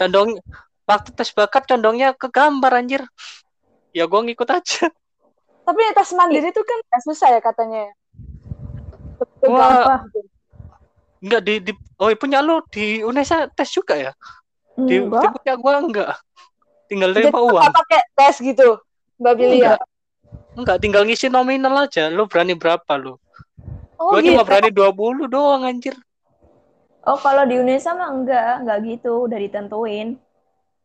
Condong waktu tes bakat condongnya ke gambar anjir. Ya gue ngikut aja. Tapi tes mandiri itu kan nggak susah ya katanya. ya. Wah. gitu. Enggak di, di oh punya lu di Unesa tes juga ya? Di, di Enggak, punya gue enggak. Tinggal terima uang. nggak pakai tes gitu, Mbak Bilia. Enggak, tinggal ngisi nominal aja. Lu berani berapa lu? Oh Gue gitu. cuma berani 20 doang anjir. Oh, kalau di Unesa mah enggak, enggak gitu, udah ditentuin.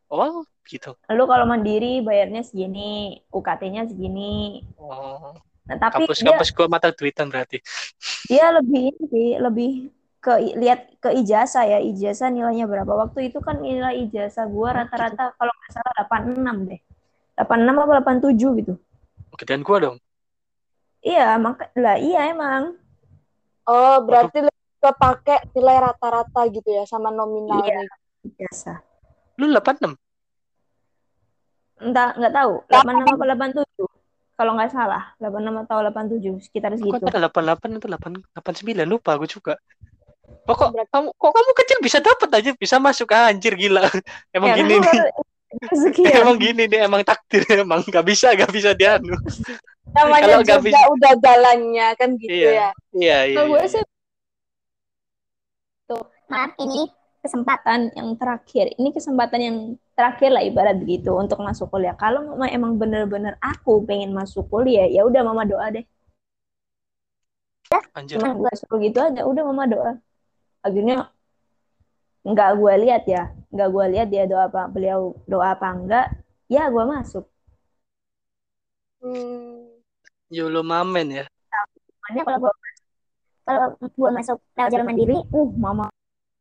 Oh, gitu. Lu kalau mandiri bayarnya segini, UKT-nya segini. Oh, Nah, tapi dia, kampus-kampus gue mata duitan berarti. dia lebih ini sih, lebih ke lihat ke ijazah ya, ijazah nilainya berapa. Waktu itu kan nilai ijazah gua rata-rata kalau nggak salah 86 deh. 86 apa 87 gitu. Gedean gue dong. Iya, maka lah iya emang. Oh berarti lebih kepake nilai rata-rata gitu ya sama nominalnya. Ijazah. Lu 86? Entah nggak tahu, 86 apa 87. Kalau nggak salah, 86 atau 87 sekitar Kok segitu. ada 88 itu 8 89 lupa gue juga. Kok, kok kamu kok kamu kecil bisa dapat aja bisa masuk ah, anjir gila. Emang Ya, gini nih. ya. Emang gini nih emang takdir emang nggak bisa nggak bisa dianu. Namanya Kalau nggak juga bisa- udah jalannya kan gitu Iya. ya. Iya iya. Kalau gue iya. sih Maaf, ini kesempatan. yang terakhir. Ini kesempatan yang terakhir lah ibarat begitu untuk masuk kuliah. Kalau memang emang bener-bener aku pengen masuk kuliah, ya udah mama doa deh. Anjir. Cuma gue suruh gitu aja, udah mama doa. Akhirnya nggak gue lihat ya, nggak gue lihat dia doa apa, beliau doa apa enggak, ya gue masuk. Hmm. Yulu mamen ya. Makanya kalau gua kalau gua masuk lewat jalur mandiri, Uh, mama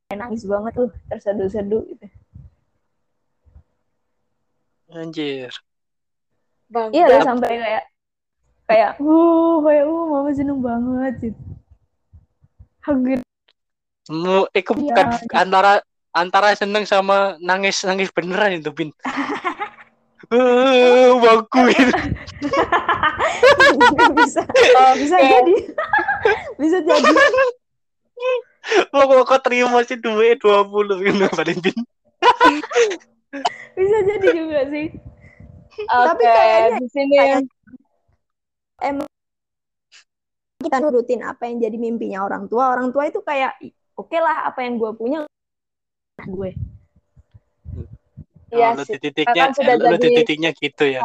nangis banget tuh, terseduh-seduh gitu. Anjir. Bang. Iya lah sampai kayak kayak uh kayak uh mama seneng banget gitu. Hampir Mu, eh, kok Iya. bukan antara antara seneng sama nangis nangis beneran itu bin. Eh, bangku itu. bisa bisa jadi bisa jadi Lo kok kok terima sih duit 20 ini paling bin. bisa jadi juga sih Oke, Tapi kayaknya- di sini emang kita nurutin apa yang jadi mimpinya orang tua orang tua itu kayak oke lah apa yang gue punya gue Iya Oh, lu sih. titiknya, Kan sudah lu di jadi- titiknya gitu ya.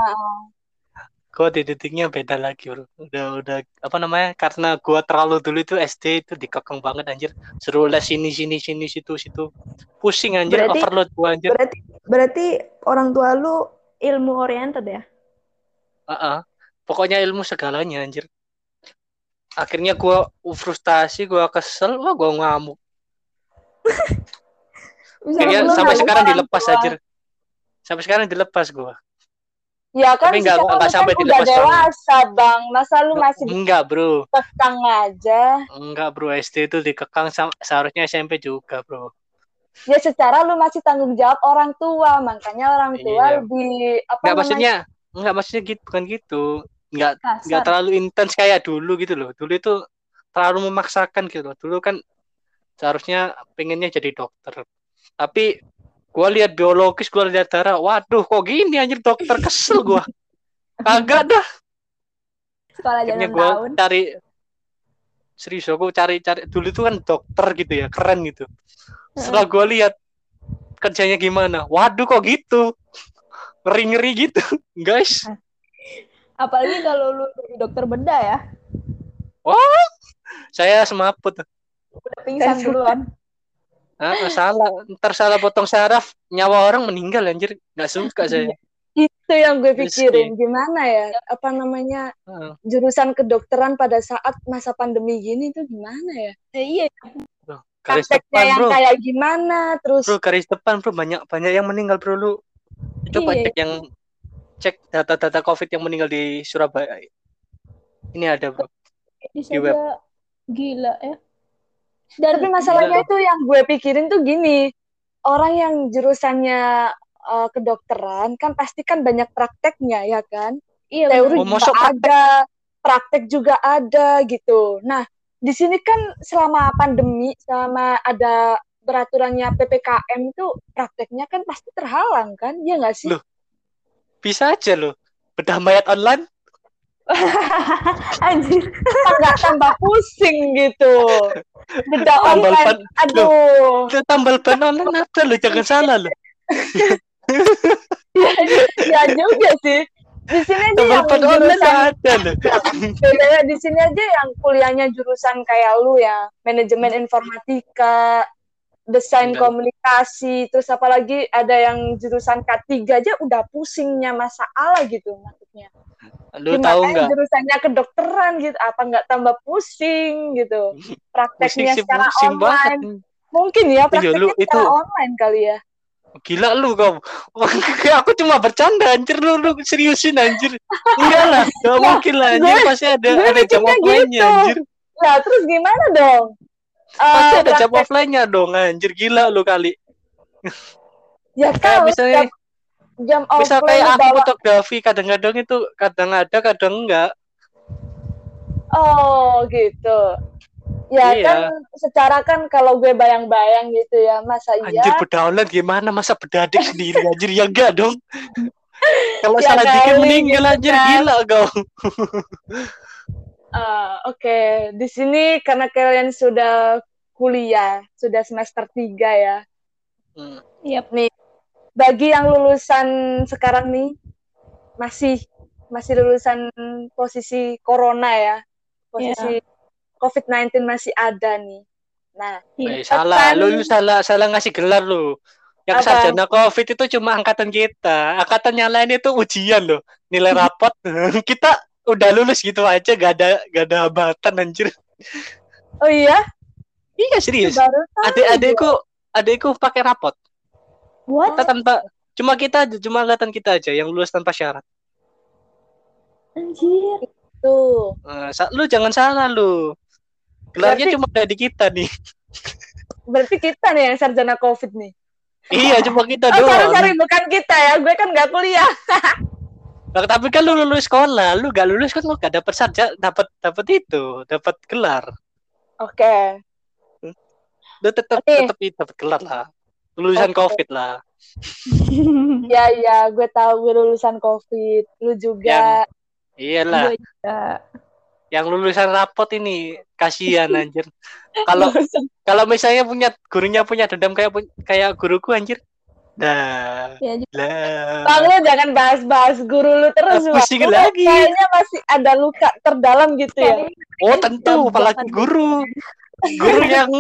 Gua dididiknya beda lagi, Bro. Udah udah apa namanya? Karena gua terlalu dulu itu SD itu dikekang banget anjir. Suruh les sini sini sini situ situ. Pusing anjir, Berarti- overload gua anjir. Berarti berarti orang tua lu ilmu oriented ya? Heeh. Pokoknya ilmu segalanya anjir. Akhirnya gua frustasi, gua kesel, wah gua ngamuk. Lu sampai sekarang dilepas anjir. Sampai sekarang dilepas gua. Ya kan Tapi nggak- nggak lu sampai kan udah dilepas dewasa bang, masa lu masih Enggak, Bro. dikekang aja? Enggak, Bro. SD itu dikekang seharusnya SMP juga, Bro. Ya secara lu masih tanggung jawab orang tua, makanya orang tua Iya. lebih apa Enggak namanya? maksudnya, enggak maksudnya gitu, bukan gitu. Enggak enggak kasar. terlalu intens kayak dulu gitu loh. Dulu itu terlalu memaksakan gitu loh. Dulu kan seharusnya pengennya jadi dokter. Tapi gua lihat biologis, gua lihat darah, waduh kok gini anjir dokter kesel gua. Kagak dah. Sekolah aja Akhirnya 6 gua tahun. cari serius aku cari cari dulu itu kan dokter gitu ya, keren gitu. Setelah gua lihat kerjanya gimana, waduh kok gitu. Ngeri-ngeri gitu, guys. Apalagi kalau lu jadi dokter bedah ya. Saya semaput. Udah pingsan duluan. Ah, salah, ntar salah potong saraf, nyawa orang meninggal anjir. Nggak suka saya. Itu yang gue pikirin, gimana ya? Apa namanya Heeh. jurusan kedokteran pada saat masa pandemi gini tuh gimana ya? Eh, iya. Prakteknya depan, yang bro. kayak gimana? Terus Bro, garis depan, bro. Banyak banyak yang meninggal, bro. Lu coba Iya. cek yang cek data-data COVID yang meninggal di Surabaya. Ini ada, bro. Bisa Di web. gila ya. Dan tapi masalahnya itu yang gue pikirin tuh gini, orang yang jurusannya uh, kedokteran kan pasti kan banyak prakteknya ya kan? iya Teori Oh, juga praktek. ada, praktek juga ada gitu. Nah, di sini kan selama pandemi, selama ada peraturannya PPKM itu prakteknya kan pasti terhalang kan? Ya nggak sih? Loh. Bisa aja loh. Bedah mayat online. Anjir. Nggak tambah pusing gitu. Beda Tambal online, ban. aduh. Itu tambal ban online ada loh. Jangan salah loh. ya juga sih. Di sini aja Tambal yang jurusan ada loh. bedanya di sini aja yang kuliahnya jurusan kayak lu ya, manajemen informatika, desain Enggak. komunikasi, terus apalagi ada yang jurusan K3 aja udah pusingnya masalah gitu maksudnya. Lu Gimana tahu yang nggak? jurusannya kedokteran gitu, apa nggak tambah pusing gitu. Pusing Prakteknya sih, secara pusing banget. online. Mungkin ya Iya, prakteknya lu secara itu- online kali ya. Gila lu kau. aku cuma bercanda anjir lu lu seriusin anjir. Enggak lah, gak Ya, mungkin lah anjir pasti ada ada jam gitu. anjir. Nah, terus gimana dong? Pasti Eh, ada jam offline-nya dong anjir gila lu kali. Ya Kayak misalnya jam, jam misal kayak aku bawa fotografi kadang-kadang itu kadang ada kadang enggak. Oh gitu. Ya Iya. kan secara kan kalau gue bayang-bayang gitu ya masa iya Anjir beda online gimana masa beda adik sendiri anjir ya enggak dong. Kalau Ya salah dikit meninggal gitu anjir kan. gila kau. Eh, Oke, di sini karena kalian sudah kuliah, sudah semester 3 ya. Hmm. Yap. Bagi yang lulusan sekarang nih masih masih lulusan posisi corona ya. Posisi COVID-19 masih ada nih. Nah, Eh, Iya. salah, Pesan- lu, lu salah salah ngasih gelar lu. Yang Apa? sarjana COVID itu cuma angkatan kita. Angkatan yang lain itu ujian loh. Nilai rapot. kita udah lulus gitu aja gak ada gak ada hambatan anjir. oh iya, Iya serius. Adik-adikku adikku pakai rapot. What? Kita tanpa cuma kita aja, cuma angkatan kita aja yang lulus tanpa syarat. Anjir. tuh. Eh, sa- lu jangan salah lu. Gelarnya Berarti- cuma ada di kita nih. Berarti kita nih yang sarjana COVID nih. iya, cuma kita Oh, doang. sorry, sorry, bukan kita ya. Gue kan nggak kuliah. Nah, tapi kan lu lulus sekolah, lu gak lulus kan lu gak dapet sarja, dapat dapat itu, dapat gelar. Oke. Lu tetap Oke. tetap dapat gelar lah. Lulusan Oke. COVID lah. Iya, iya, gue tahu gue lulusan COVID. Lu juga. Iyalah, Gua juga. yang lulusan rapot ini kasihan anjir. Kalau kalau misalnya punya gurunya punya dendam kayak kayak guruku anjir. Nah, Ya, lah. Bang lu jangan bahas-bahas guru lu terus, Ah, Bang. pusing lagi. Kayaknya masih ada luka terdalam gitu ya. Oh tentu, apalagi guru. Guru yang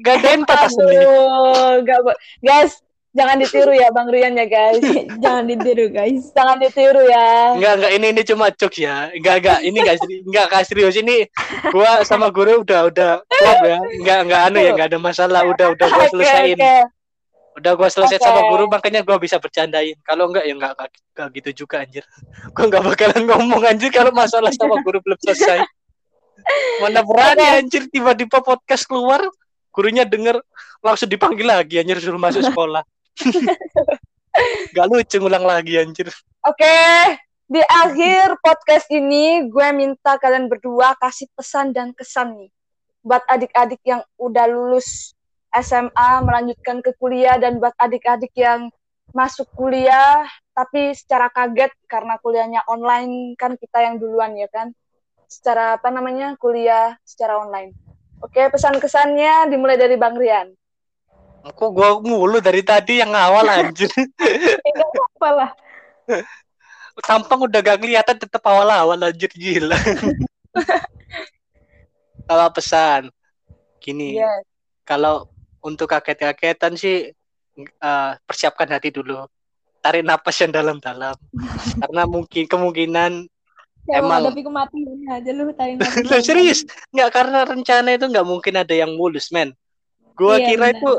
gak ada empat. Aduh, gak guys, jangan ditiru ya Bang Rian ya guys. Jangan ditiru, guys. Jangan ditiru ya. Enggak, enggak, ini ini cuma jokes ya. Enggak, enggak, ini enggak enggak enggak serius ini. Gua sama guru udah udah klop ya. Enggak enggak anu ya, enggak ada masalah. Udah udah gua selesaiin. oke. Udah gua selesai Oke. sama guru makanya gua bisa bercandain. Kalau enggak ya enggak enggak, enggak gitu juga anjir. Gua enggak bakalan ngomong anjir kalau masalah sama guru belum selesai. Mana berani Oke. anjir tiba-tiba podcast keluar, gurunya denger langsung dipanggil lagi anjir suruh masuk sekolah. Gak lucu ngulang lagi anjir. Oke, di akhir podcast ini gue minta kalian berdua kasih pesan dan kesan nih buat adik-adik yang udah lulus SMA melanjutkan ke kuliah dan buat adik-adik yang masuk kuliah tapi secara kaget karena kuliahnya online kan kita yang duluan ya kan secara apa namanya kuliah secara online. Oke, pesan kesannya dimulai dari Bang Rian. Kok gua mulu dari tadi yang awal anjir. Apalah. Tampang udah gak kelihatan tetap awal-awal anjir gila. Kalau pesan gini, Yes. kalau untuk kaget-kagetan sih eh, persiapkan hati dulu. Tarik napas yang dalam-dalam. Karena mungkin kemungkinan Ya, Emang. menghadapi kematian aja lu tarik nafas. Loh, serius nggak karena rencana itu nggak mungkin ada yang mulus men. Gua Iya, kira benar. itu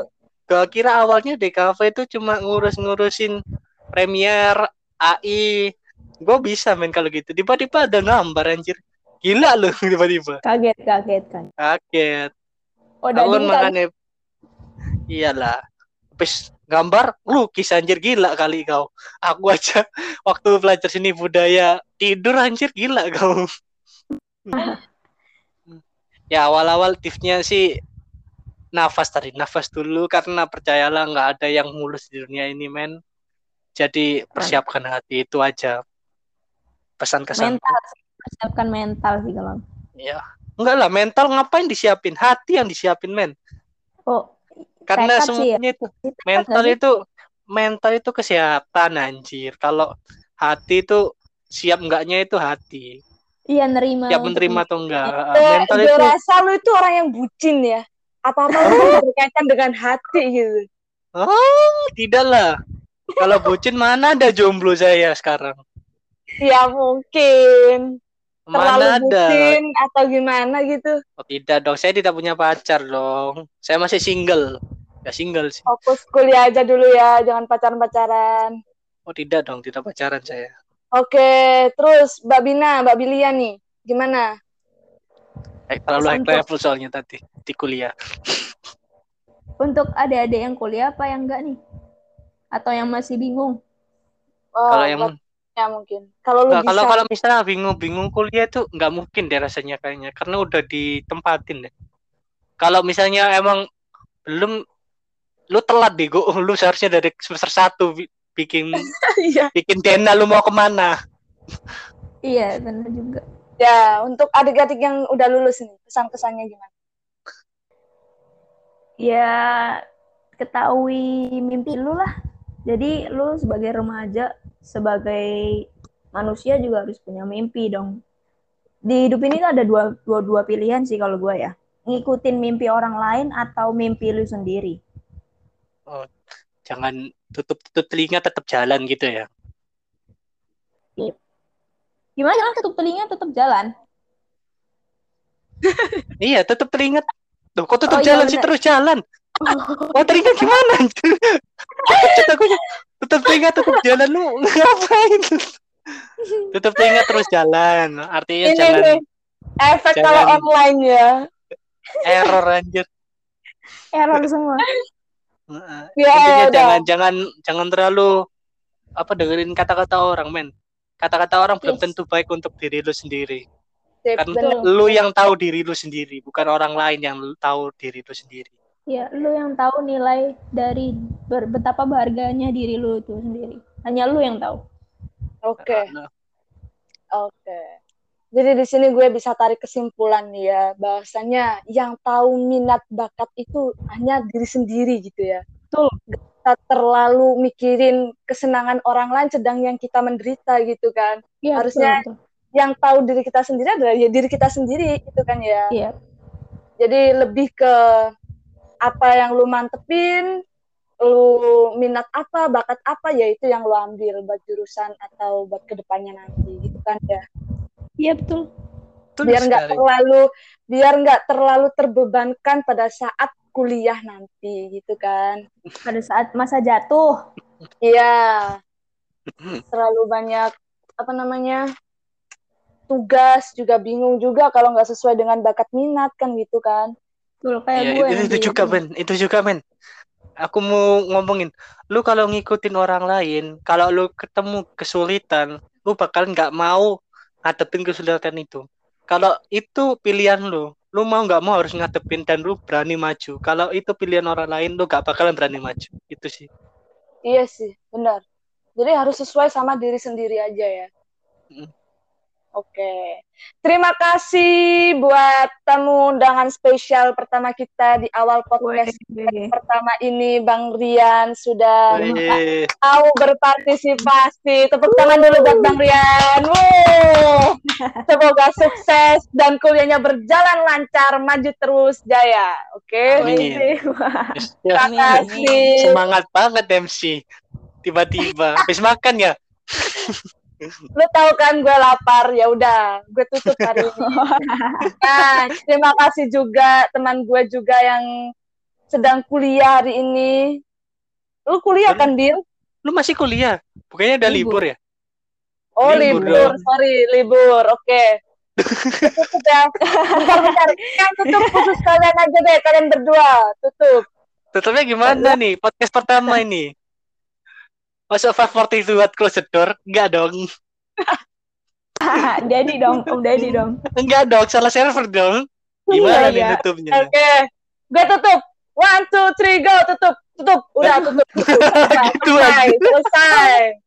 gua kira awalnya DKV itu cuma ngurus-ngurusin Premiere, AI. Gua bisa men kalau gitu. Tiba-tiba ada gambar anjir. Gila loh tiba-tiba. Kaget, kaget kan. Kaget. Oh, kali makanya iyalah. Habis gambar lukis anjir gila kali kau. Aku aja waktu belajar seni budaya tidur anjir gila kau. ya awal-awal tipsnya sih nafas tadi nafas dulu karena percayalah nggak ada yang mulus di dunia ini men. Jadi persiapkan hati itu aja. Pesan kesan. mental. Persiapkan mental sih kalau. Ya. Enggak lah mental ngapain disiapin? Hati yang disiapin men. Oh, karena Tekad sih ya. semuanya itu itu mental itu mental itu kesehatan anjir kalau hati itu siap enggaknya itu hati Iya nerima. siap menerima atau enggak Gue, mental gue itu rasa lu itu orang yang bucin ya. Apa-apa lu berkaitan dengan hati gitu. oh tidak lah kalau bucin mana ada jomblo saya sekarang Ya mungkin. Mana Terlalu ada bucin atau gimana gitu. oh, tidak dong saya tidak punya pacar dong saya masih single ya single sih Fokus kuliah aja dulu ya. Jangan pacaran-pacaran. oh tidak dong tidak pacaran saya Oke, terus Mbak Bina, Mbak Bilia nih. Gimana? eh, terlalu high level soalnya tadi di kuliah Untuk adik-adik yang kuliah apa yang enggak nih? Atau yang masih bingung? Oh, kalau yang ya mungkin. Kalau lu bisa. kalau kalau misalnya bingung-bingung kuliah tuh nggak mungkin deh rasanya kayaknya karena udah ditempatin deh. Kalau misalnya emang belum lu telat deh, gua lu seharusnya dari semester satu bi- bikin Iya. bikin dena lu mau ke mana? Iya, benar juga. Ya, untuk adik-adik yang udah lulus nih, pesan-kesannya gimana? Ya ketahui mimpi lu lah. Jadi lu sebagai remaja, sebagai manusia juga harus punya mimpi dong. Di hidup ini tuh ada dua, dua, dua pilihan sih kalau gue ya. Ngikutin mimpi orang lain atau mimpi lu sendiri. Jangan tutup-tutup telinga tetap jalan gitu ya. Gimana kan tutup telinga tetap jalan? Iya, tutup telinga. Tuh, kok tutup Oh, iya, jalan sih bener. terus jalan? Oh, telinga gimana? Aku, tutup telinga tutup jalan lu ngapain? Tutup telinga terus jalan. Artinya Ini jangan nih, efek jangan- kalau online ya. error anjir. Error semua. Ya, Intinya udah. jangan jangan jangan terlalu apa dengerin kata-kata orang men. Kata-kata orang belum Yes. tentu baik untuk diri lu sendiri. Sip, Kan bener. lu yang tahu diri lu sendiri, bukan orang lain yang tahu diri lu sendiri. Ya, lu yang tahu nilai dari ber- betapa berharganya diri lu itu sendiri. Hanya lu yang tahu. Oke, Nah, oke. Jadi di sini gue bisa tarik kesimpulan nih ya, bahwasanya yang tahu minat bakat itu hanya diri sendiri gitu ya. Betul. kita terlalu mikirin kesenangan orang lain sedang yang kita menderita gitu kan. Iya, Harusnya- betul, betul. Yang tahu diri kita sendiri adalah ya diri kita sendiri gitu kan ya. Iya. Jadi lebih ke apa yang lu mantepin, lu minat apa, bakat apa, ya itu yang lu ambil buat jurusan atau buat ke depannya nanti gitu kan ya. Iya, betul. Betul biar nggak terlalu biar nggak terlalu terbebankan pada saat kuliah nanti gitu kan. Pada saat masa jatuh. Iya. Terlalu banyak apa namanya? tugas juga bingung juga kalau nggak sesuai dengan bakat minat kan gitu kan. Betul, kayak Iya, gue itu, nanti. itu juga men, itu juga men. Aku mau ngomongin, lu kalau ngikutin orang lain, kalau lu ketemu kesulitan, lu bakal nggak mau ngadepin kesulitan itu. Kalau itu pilihan lu, lu mau nggak mau harus ngadepin dan lu berani maju. Kalau itu pilihan orang lain, lu gak bakalan berani maju. Itu sih. Iya sih, benar. Jadi harus sesuai sama diri sendiri aja ya. Mm. Oke. Terima kasih buat tamu undangan spesial pertama kita di awal podcast pertama ini Bang Rian sudah mau berpartisipasi. Tepuk tangan dulu buat Bang Rian. Wuh. Semoga sukses dan kuliahnya berjalan lancar, maju terus jaya. Oke. Amin. Ya, Terima kasih. semangat banget MC. Tiba-tiba habis makan ya. Lu tahu kan gue lapar, ya udah, gue tutup hari ini. Nah, terima kasih juga teman gue juga yang sedang kuliah hari ini. Lu kuliah kan, Bil? Lu masih kuliah? Bukannya udah libur, Libur. ya? Oh, Libur libur, dong. sorry, libur. Oke. tutup ya. Bentar, bentar. Yang tutup khusus kalian aja deh, kalian berdua. Tutup. Tutupnya gimana nih? Podcast pertama ini. Masuk 542 buat close the door? Enggak dong. Daddy dong, Om Daddy dong. Enggak dong, salah server dong. Gimana Iya, nih iya. tutupnya? Oke. Gue tutup. One, two, three, go. Tutup. Tutup. Udah, tutup. tutup. Udah, Gitu selesai. Selesai.